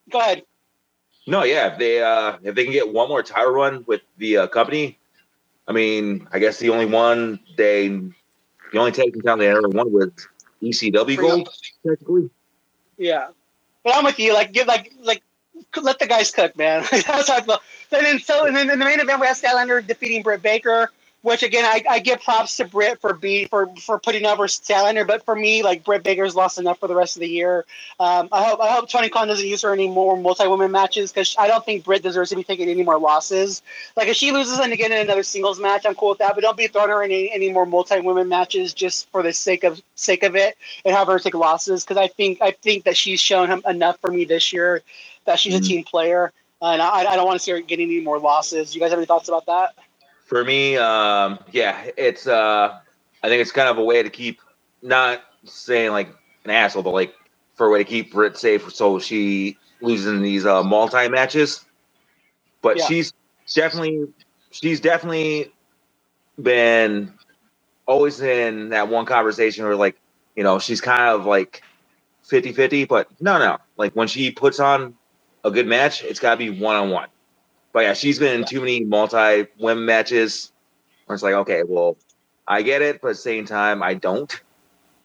go ahead. No, yeah, if they uh if they can get one more title run with the uh, company, I mean, I guess the only one they the only team title they ever won was ECW gold, technically. Yeah, but I'm with you. Like, give like like let the guys cook, man. [LAUGHS] That's how I feel. And then so and then in the main event we have Statlander defeating Britt Baker, which again I, I give props to Britt for be for for putting over Statlander, but for me like Britt Baker's lost enough for the rest of the year. Um, I hope I hope Tony Khan doesn't use her any more multi woman matches because I don't think Britt deserves to be taking any more losses. Like if she loses and again in another singles match, I'm cool with that. But don't be throwing her in any, any more multi women matches just for the sake of sake of it and have her take losses because I think I think that she's shown him enough for me this year that she's Mhm. a team player. And I, I don't want to see her getting any more losses. You guys have any thoughts about that? For me, um, yeah, it's uh I think it's kind of a way to keep not saying like an asshole, but like for a way to keep Britt safe so she loses in these uh multi matches. But Yeah. she's definitely she's definitely been always in that one conversation where like, you know, she's kind of like 50-50, but no no. Like when she puts on a good match, it's gotta be one on one. But yeah, she's been in too many multi women matches where it's like, okay, well, I get it, but at the same time, I don't.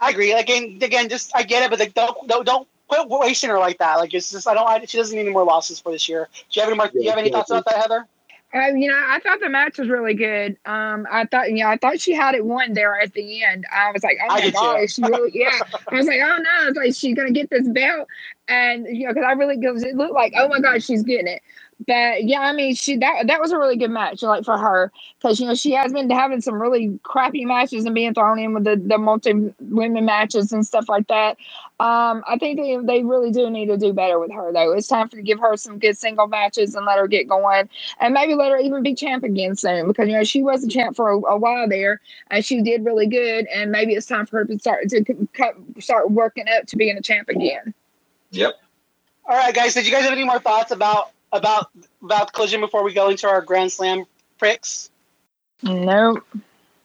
I agree. Again, again, just I get it, but like, don't don't don't quit wasting her like that. Like it's just I don't. I, she doesn't need any more losses for this year. Do you have any more? do you have any thoughts about that, Heather? Uh, you know, I thought the match was really good. Um, I thought, you know, I thought she had it won there at the end. I was like, oh my god, she really, yeah. I was like, oh no, it's like she's gonna get this belt, and you know, because I really, because it looked like, oh my god, she's getting it. But yeah, I mean, she that that was a really good match, like for her, because you know she has been having some really crappy matches and being thrown in with the the multi women matches and stuff like that. Um, I think they they really do need to do better with her though. It's time for to give her some good single matches and let her get going and maybe let her even be champ again soon because you know she was a champ for a, a while there and she did really good and maybe it's time for her to start to c- cut, start working up to being a champ again. Yep. All right, guys. Did you guys have any more thoughts about about about collision before we go into our Grand Slam picks? Nope.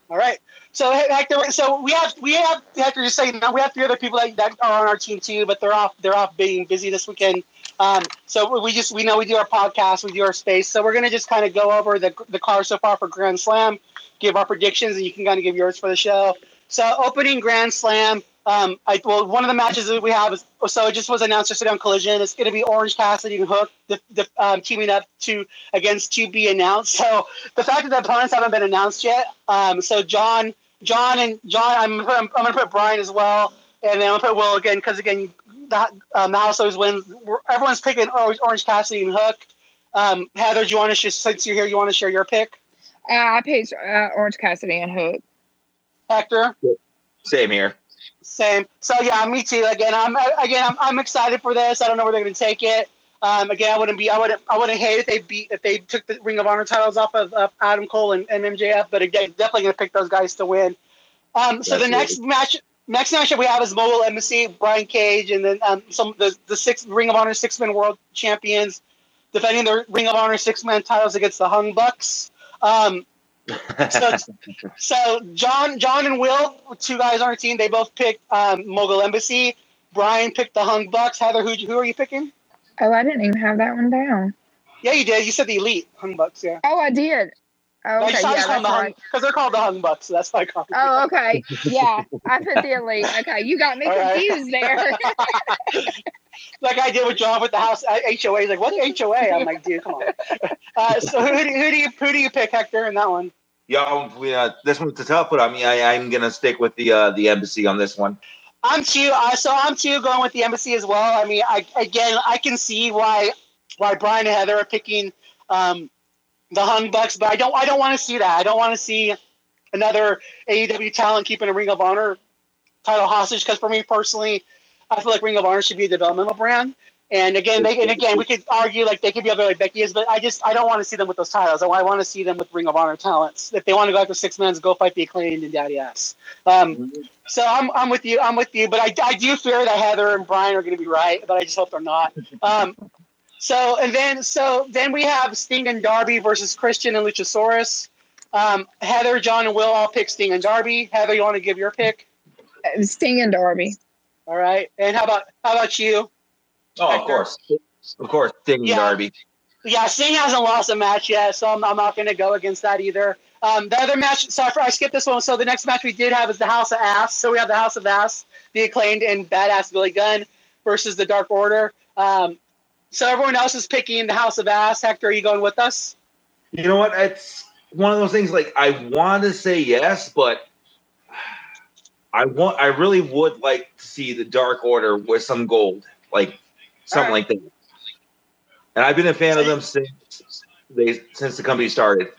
All right. So Hector, so we have we have Hector just saying we have three other people that, that are on our team too, but they're off they're off being busy this weekend. Um, so we just we know we do our podcast, we do our space, so we're gonna just kind of go over the the card so far for Grand Slam, give our predictions, and you can kind of give yours for the show. So opening Grand Slam, um, I well one of the matches that we have is so it just was announced yesterday on Collision. It's going to be Orange Cassidy and Hook the, the, um, teaming up to against to be announced. [LAUGHS] So the fact that the opponents haven't been announced yet. Um, so John, John and John, I'm gonna put, I'm, gonna put Brian as well, and then I'm gonna put Will again because again the, um, the house always wins. We're- Everyone's picking Orange, Orange Cassidy and Hook. Um, Heather, do you want to just since you're here, you want to share your pick? Uh, I picked uh, Orange Cassidy and Hook. Hector. Same here. Same. So yeah, me too. Again, I'm again I'm, I'm excited for this. I don't know where they're going to take it. Um, again, I wouldn't be I wouldn't I wouldn't hate if they beat if they took the Ring of Honor titles off of, of Adam Cole and, and MJF. But again, definitely going to pick those guys to win. Um, so the next match next match that we have is Mogul Embassy, Brian Cage, and then um, some the the six Ring of Honor six man world champions defending their Ring of Honor six man titles against the Hung Bucks. Um, [LAUGHS] so, so John, John and Will, two guys on our team, they both picked um, Mogul Embassy. Brian picked the Hung Bucks. Heather, who who are you picking? Oh, I didn't even have that one down. Yeah, you did. You said the Elite Hung Bucks. Yeah. Oh, I did. Oh, No, okay. you Yeah, called that's the Hung right. because they're called the Hung Bucks. So that's why I called. them. Oh, okay. [LAUGHS] Yeah, I put the elite. Okay, you got me All right. confused there. [LAUGHS] like I did with John with the house uh, HOA. He's like, "What HOA?" I'm like, "Dude, come on." [LAUGHS] Uh, so who do, who do you who do you pick, Hector, in that one? Yeah, we, uh, this one's tough, but I mean, I, I'm gonna stick with the uh, the embassy on this one. I'm too. Uh, so I'm too going with the embassy as well. I mean, I again, I can see why why Brian and Heather are picking um, the Hung Bucks, but I don't. I don't want to see that. I don't want to see another AEW talent keeping a Ring of Honor title hostage. Because for me personally, I feel like Ring of Honor should be a developmental brand. And again, they, and again, we could argue like they could be other like Becky is, but I just I don't want to see them with those titles. I, I want to see them with Ring of Honor talents. If they want to go after six men's, go fight the acclaimed and Daddy Ass. Um, so I'm, I'm with you. I'm with you. But I, I do fear that Heather and Brian are going to be right, but I just hope they're not. Um, so and then so then we have Sting and Darby versus Christian and Luchasaurus. Um, Heather, John, and Will all pick Sting and Darby. Heather, you want to give your pick? Sting and Darby. All right. And how about how about you? Oh, of course, of course, Sting Yeah. Darby. Yeah, Sting hasn't lost a match yet, so I'm, I'm not going to go against that either. Um, the other match, sorry, for, I skipped this one. So the next match we did have is the House of Ass. So we have the House of Ass, the acclaimed and badass Billy Gunn versus the Dark Order. Um, so everyone else is picking the House of Ass. Hector, are you going with us? You know what? It's one of those things. Like I want to say yes, but I want. I really would like to see the Dark Order with some gold, like something Alright. like that. And I've been a fan of them since they since the company started.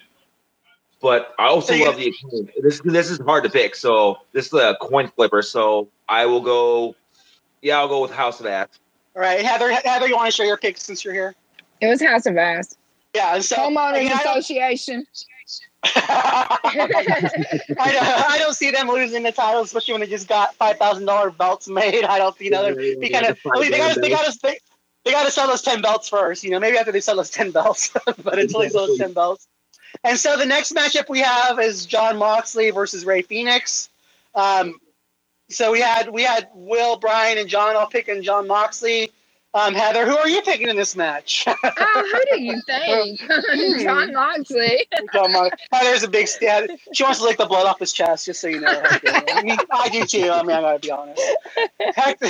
But I also So you- love the acclaim. This this is hard to pick, so this is a coin flipper. So I will go. Yeah, I'll go with House of Ass. All right, Heather, Heather, you want to share your pick since you're here? It was House of Ass. Yeah, so Homeowners I don't- Association. I, [LAUGHS] don't, I don't see them losing the title, especially when they just got five thousand dollar belts made. I don't, know, they're be kind of. They got to, they got they, they got to sell those ten belts first. You know, maybe after they sell those ten belts, [LAUGHS] but until they sell those ten belts. And so the next matchup we have is Jon Moxley versus Rey Fenix. Um, so we had we had Will, Brian, and John all picking Jon Moxley. Um, Heather, who are you picking in this match? Oh, [LAUGHS] who do you think? [LAUGHS] [LAUGHS] Jon Moxley. Jon Moxley. Heather's a big stat. She wants to lick the blood off his chest, just so you know. I mean, I do too. I mean, I gotta be honest. Hector,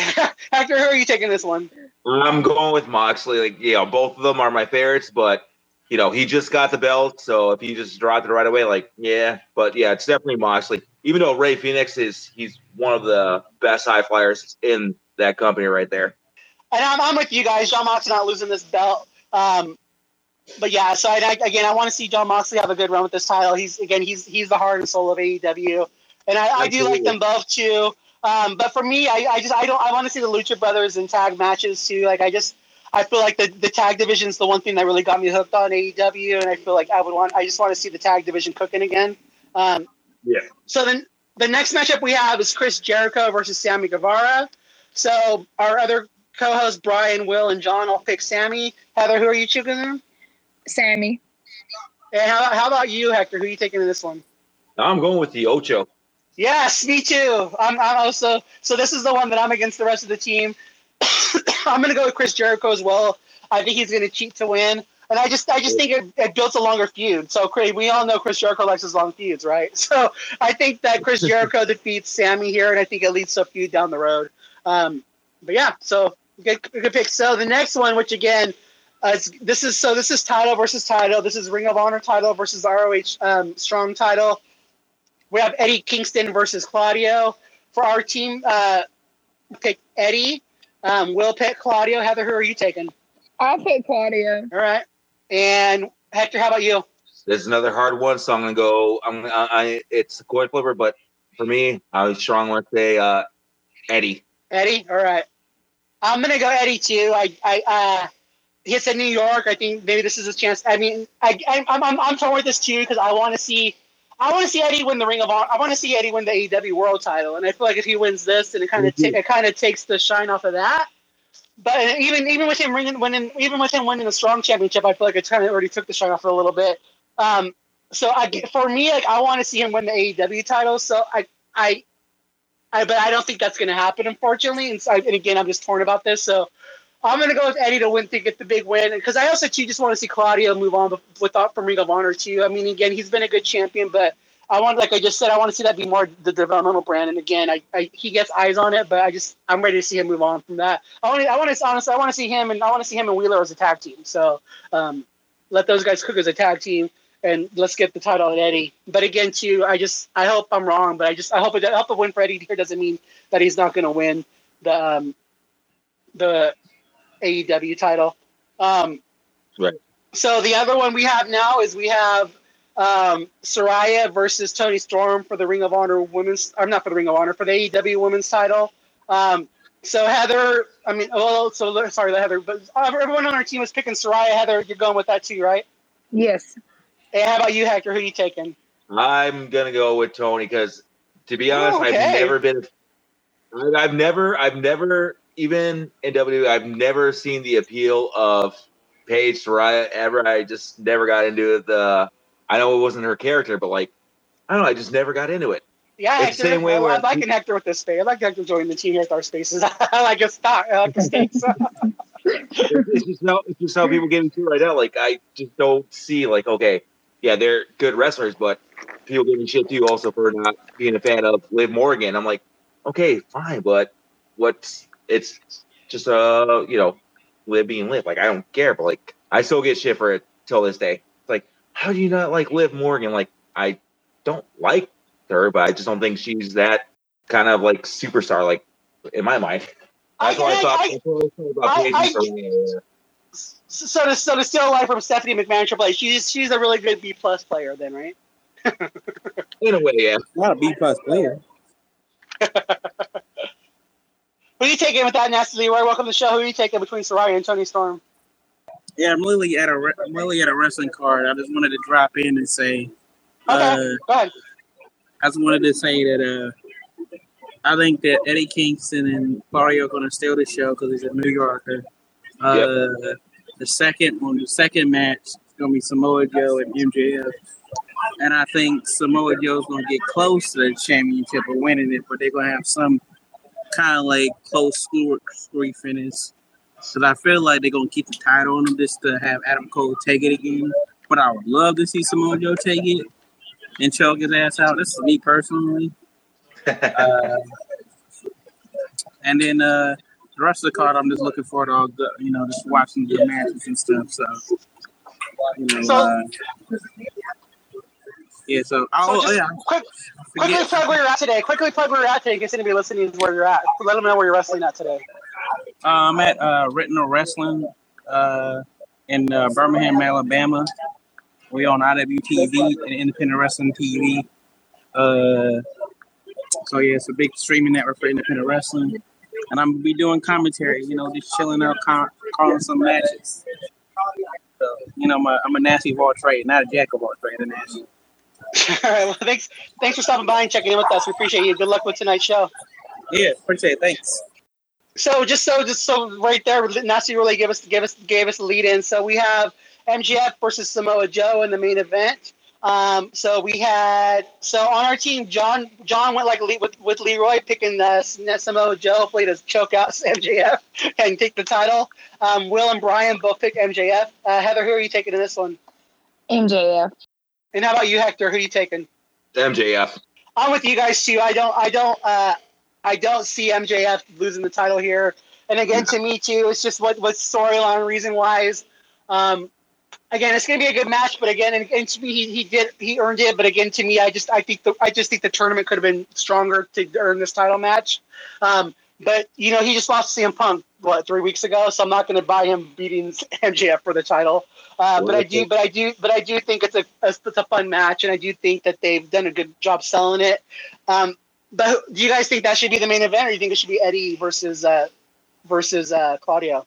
Hector, who are you taking this one? I'm going with Moxley. Like, yeah, both of them are my favorites, but you know, he just got the belt, so if he just dropped it right away, like, yeah, but yeah, it's definitely Moxley. Even though Rey Fenix is, he's one of the best high flyers in that company right there. And I'm, I'm with you guys. Jon Moxley not losing this belt. Um, but yeah, so I, I, again, I want to see Jon Moxley have a good run with this title. He's again, he's he's the heart and soul of AEW, and I, I do like them both too. Um, but for me, I, I just I don't I want to see the Lucha Brothers in tag matches too. Like I just I feel like the, the tag division is the one thing that really got me hooked on AEW, and I feel like I would want I just want to see the tag division cooking again. Um, Yeah. So then the next matchup we have is Chris Jericho versus Sammy Guevara. So our other co-hosts Brian, Will, and John all pick Sammy. Heather, who are you choosing? Them? Sammy. And how, how about you, Hector? Who are you taking in this one? I'm going with the Ocho. Yes, me too. I'm, I'm also so. This is the one that I'm against the rest of the team. [COUGHS] I'm going to go with Chris Jericho as well. I think he's going to cheat to win, and I just I just think it, it builds a longer feud. So Chris, we all know Chris Jericho likes his long feuds, right? [LAUGHS] So I think that Chris [LAUGHS] Jericho defeats Sammy here, and I think it leads to a feud down the road. Um, but yeah, so good, good pick. So the next one, which again, uh, this is so this is title versus title. This is Ring of Honor title versus ROH um, Strong title. We have Eddie Kingston versus Claudio for our team. Uh, pick Eddie. Um, Will pick Claudio. Heather, who are you taking? I'll pick Claudio. All right. And Hector, how about you? This is another hard one, so I'm gonna go. I'm gonna, I, I it's a coin flipper, but for me, I would strongly want to say uh, Eddie. Eddie. All right. I'm gonna go Eddie too. I I uh, he said New York. I think maybe this is a chance. I mean, I, I I'm I'm I'm torn with this too because I want to see. I want to see Eddie win the Ring of Honor. I want to see Eddie win the AEW World Title, and I feel like if he wins this, and it kind of ta- it kind of takes the shine off of that. But even even with him winning, winning even with him winning the Strong Championship, I feel like it kind of already took the shine off it a little bit. Um, so I for me, like I want to see him win the AEW title. So I I I, but I don't think that's going to happen, unfortunately. And, so and again, I'm just torn about this. So I'm going to go with Eddie to win to get the big win. Because I also, too, just want to see Claudio move on without from Ring of Honor, too. I mean, again, he's been a good champion, but I want, like I just said, I want to see that be more the developmental brand. And again, I, I he gets eyes on it, but I just I'm ready to see him move on from that. I want to, I want to honestly, I want to see him and I want to see him and Wheeler as a tag team. So um, let those guys cook as a tag team. And let's get the title at Eddie. But again, too, I just I hope I'm wrong, but I just I hope it I hope a win for Eddie here doesn't mean that he's not going to win the um, the AEW title. Um, Right. So the other one we have now is we have um, Saraya versus Toni Storm for the Ring of Honor women's. I'm not for the Ring of Honor for the AEW women's title. Um, so Heather, I mean, oh, so sorry, the Heather, but everyone on our team was picking Saraya. Heather, you're going with that too, right? Yes. Hey, how about you, Hector? Who you taking? I'm gonna go with Toni because, to be oh, honest, Oh, okay. I've never been. I've- never, I've never even in WWE, I've never seen the appeal of Paige Saraya ever. I just never got into the. I know it wasn't her character, but like, I don't know, I just never got into it. Yeah, Hector. the same way I, where- I'm liking Hector with this space. I like Hector joining the team here with our spaces. [LAUGHS] I like his stock. I like his stakes. [LAUGHS] [LAUGHS] it's just how it's just how people get into it right now. Like, I just don't see like, okay, yeah, they're good wrestlers, but people giving shit to you also for not being a fan of Liv Morgan. I'm like, okay, fine, but what's it's just uh, you know, Liv being Liv. Like, I don't care, but like, I still get shit for it till this day. It's like, how do you not like Liv Morgan? Like, I don't like her, but I just don't think she's that kind of like superstar. Like, in my mind. That's what I, thought. I- what I thought about I- I-. so to so to steal away from Stephanie McMahon and Triple H, she's she's a really good B plus player, then, right? [LAUGHS] In a way, yeah. Not a B plus player. [LAUGHS] Who are you taking with that, Nasty Leroy? Welcome to the show. Who are you taking between Saraya and Toni Storm? Yeah, I'm really at a re- I'm really at a wrestling card. I just wanted to drop in and say, Okay, uh, go ahead. I just wanted to say that uh, I think that Eddie Kingston and Claudio are going to steal the show because he's a New Yorker. Uh, The second on the second match is to be Samoa Joe and MJF, and I think Samoa Joe's to get close to the championship or winning it, but they're to have some kind of like close screw screwy finish. Because I feel like they're to keep the title on him just to have Adam Cole take it again. But I would love to see Samoa Joe take it and choke his ass out. This is me personally. [LAUGHS] Uh, and then uh, the rest of the card, I'm just looking forward to all the, you know, just watching the matches and stuff. So, you know, So- uh, yeah. So, oh, just yeah, Quick, quickly plug where you're at today. Quickly plug where you're at today in case anybody listening is where you're at. Let them know where you're wrestling at today. Uh, I'm at uh, Retinal Wrestling uh, in uh, Birmingham, Alabama. We on IWTV and Independent Wrestling TV. Uh, so yeah, it's a big streaming network for independent wrestling, and I'm gonna be doing commentary. You know, just chilling out, con- calling some matches. So, you know, I'm a, I'm a nasty of all trade, not a jack of all trade. A nasty. All right. [LAUGHS] Well, thanks. Thanks for stopping by and checking in with us. We appreciate you. Good luck with tonight's show. Yeah, appreciate it. Thanks. So just so just so right there, Nasty really gave us gave us gave us the lead in. So we have MJF versus Samoa Joe in the main event. Um, so we had so on our team, John John went like Le- with with Leroy picking uh, Samoa Joe, hopefully to choke out [LAUGHS] MJF and take the title. Um, Will and Brian both picked MJF. Uh, Heather, who are you taking in this one? MJF. And how about you, Hector? Who are you taking? MJF. I'm with you guys too. I don't, I don't, uh, I don't see MJF losing the title here. And again, to me too, it's just what what storyline reason wise. Um, again, it's going to be a good match, but again, and, and to me, he, he did he earned it. But again, to me, I just I think the I just think the tournament could have been stronger to earn this title match. Um, but you know, he just lost to CM Punk what three weeks ago, so I'm not going to buy him beating [LAUGHS] MJF for the title. Uh, but I do, but I do, but I do think it's a, it's a fun match, and I do think that they've done a good job selling it. Um, but do you guys think that should be the main event, or do you think it should be Eddie versus uh, versus uh, Claudio?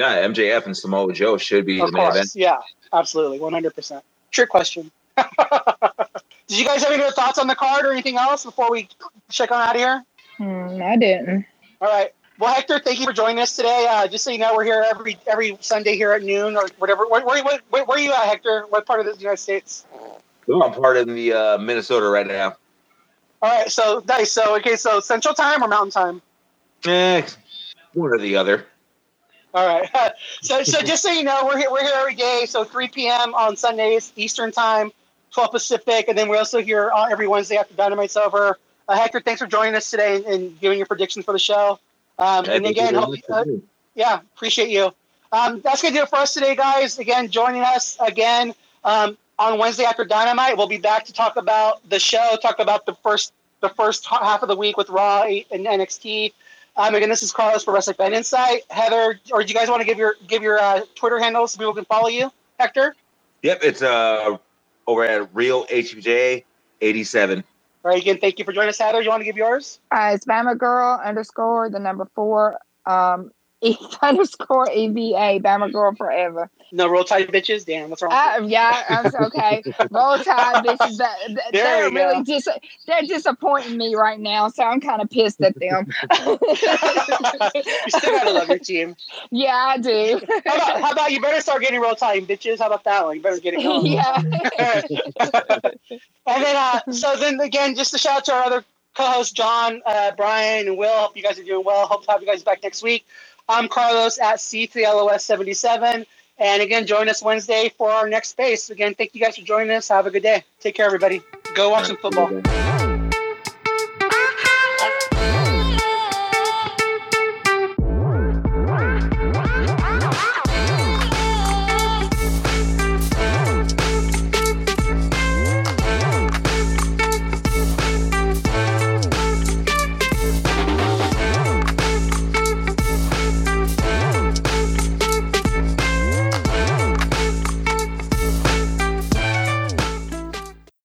No, MJF and Samoa Joe should be Of the main course, event. yeah, absolutely, one hundred percent. Trick question. [LAUGHS] Did you guys have any other thoughts on the card or anything else before we check on out of here? Hmm, I didn't. All right. Well, Hector, thank you for joining us today. Uh, just so you know, we're here every every Sunday here at noon or whatever. Where, where, where, where are you at, Hector? What part of the United States? Oh, I'm part of the uh, Minnesota right now. All right. So nice. So okay. So Central Time or Mountain Time? Eh, one or the other. All right. [LAUGHS] so so just so you know, we're here we're here every day. So 3 p.m. on Sundays Eastern Time, 12 Pacific, and then we're also here uh, every Wednesday after Dynamite's over. Uh, Hector, thanks for joining us today and, giving your predictions for the show. Um, and again, hope, uh, yeah, appreciate you. Um, that's gonna do it for us today, guys. Again, joining us again. Um, on Wednesday after Dynamite. We'll be back to talk about the show, talk about the first the first half of the week with Raw and NXT. Um, again, this is Carlos for Wrestling Fan Incite. Heather, or do you guys want to give your give your uh, Twitter handles so people can follow you? Hector. Yep, it's uh over at Real HBJ eighty seven. All right, again, thank you for joining us, Heather. Do you want to give yours? Uh, it's Bama Girl underscore the number four um, [LAUGHS] E underscore EVA Bama Girl forever. No roll tide bitches. Damn, what's wrong? Uh, yeah, I'm okay. [LAUGHS] Roll Tide bitches. That, that- they're really dis- they're disappointing me right now, so I'm kind of pissed at them. you still gotta love your team. [LAUGHS] yeah, I do. How about, how about you better start getting roll tide bitches? How about that one? You better get it going. yeah. and then, uh, so then again, just a shout out to our other co-hosts, John, uh, Brian, and Will. Hope you guys are doing well. Hope to have you guys back next week. I'm Carlos at CTOTHELOS77. And again, join us Wednesday for our next space. Again, thank you guys for joining us. Have a good day. Take care, everybody. Go watch some football.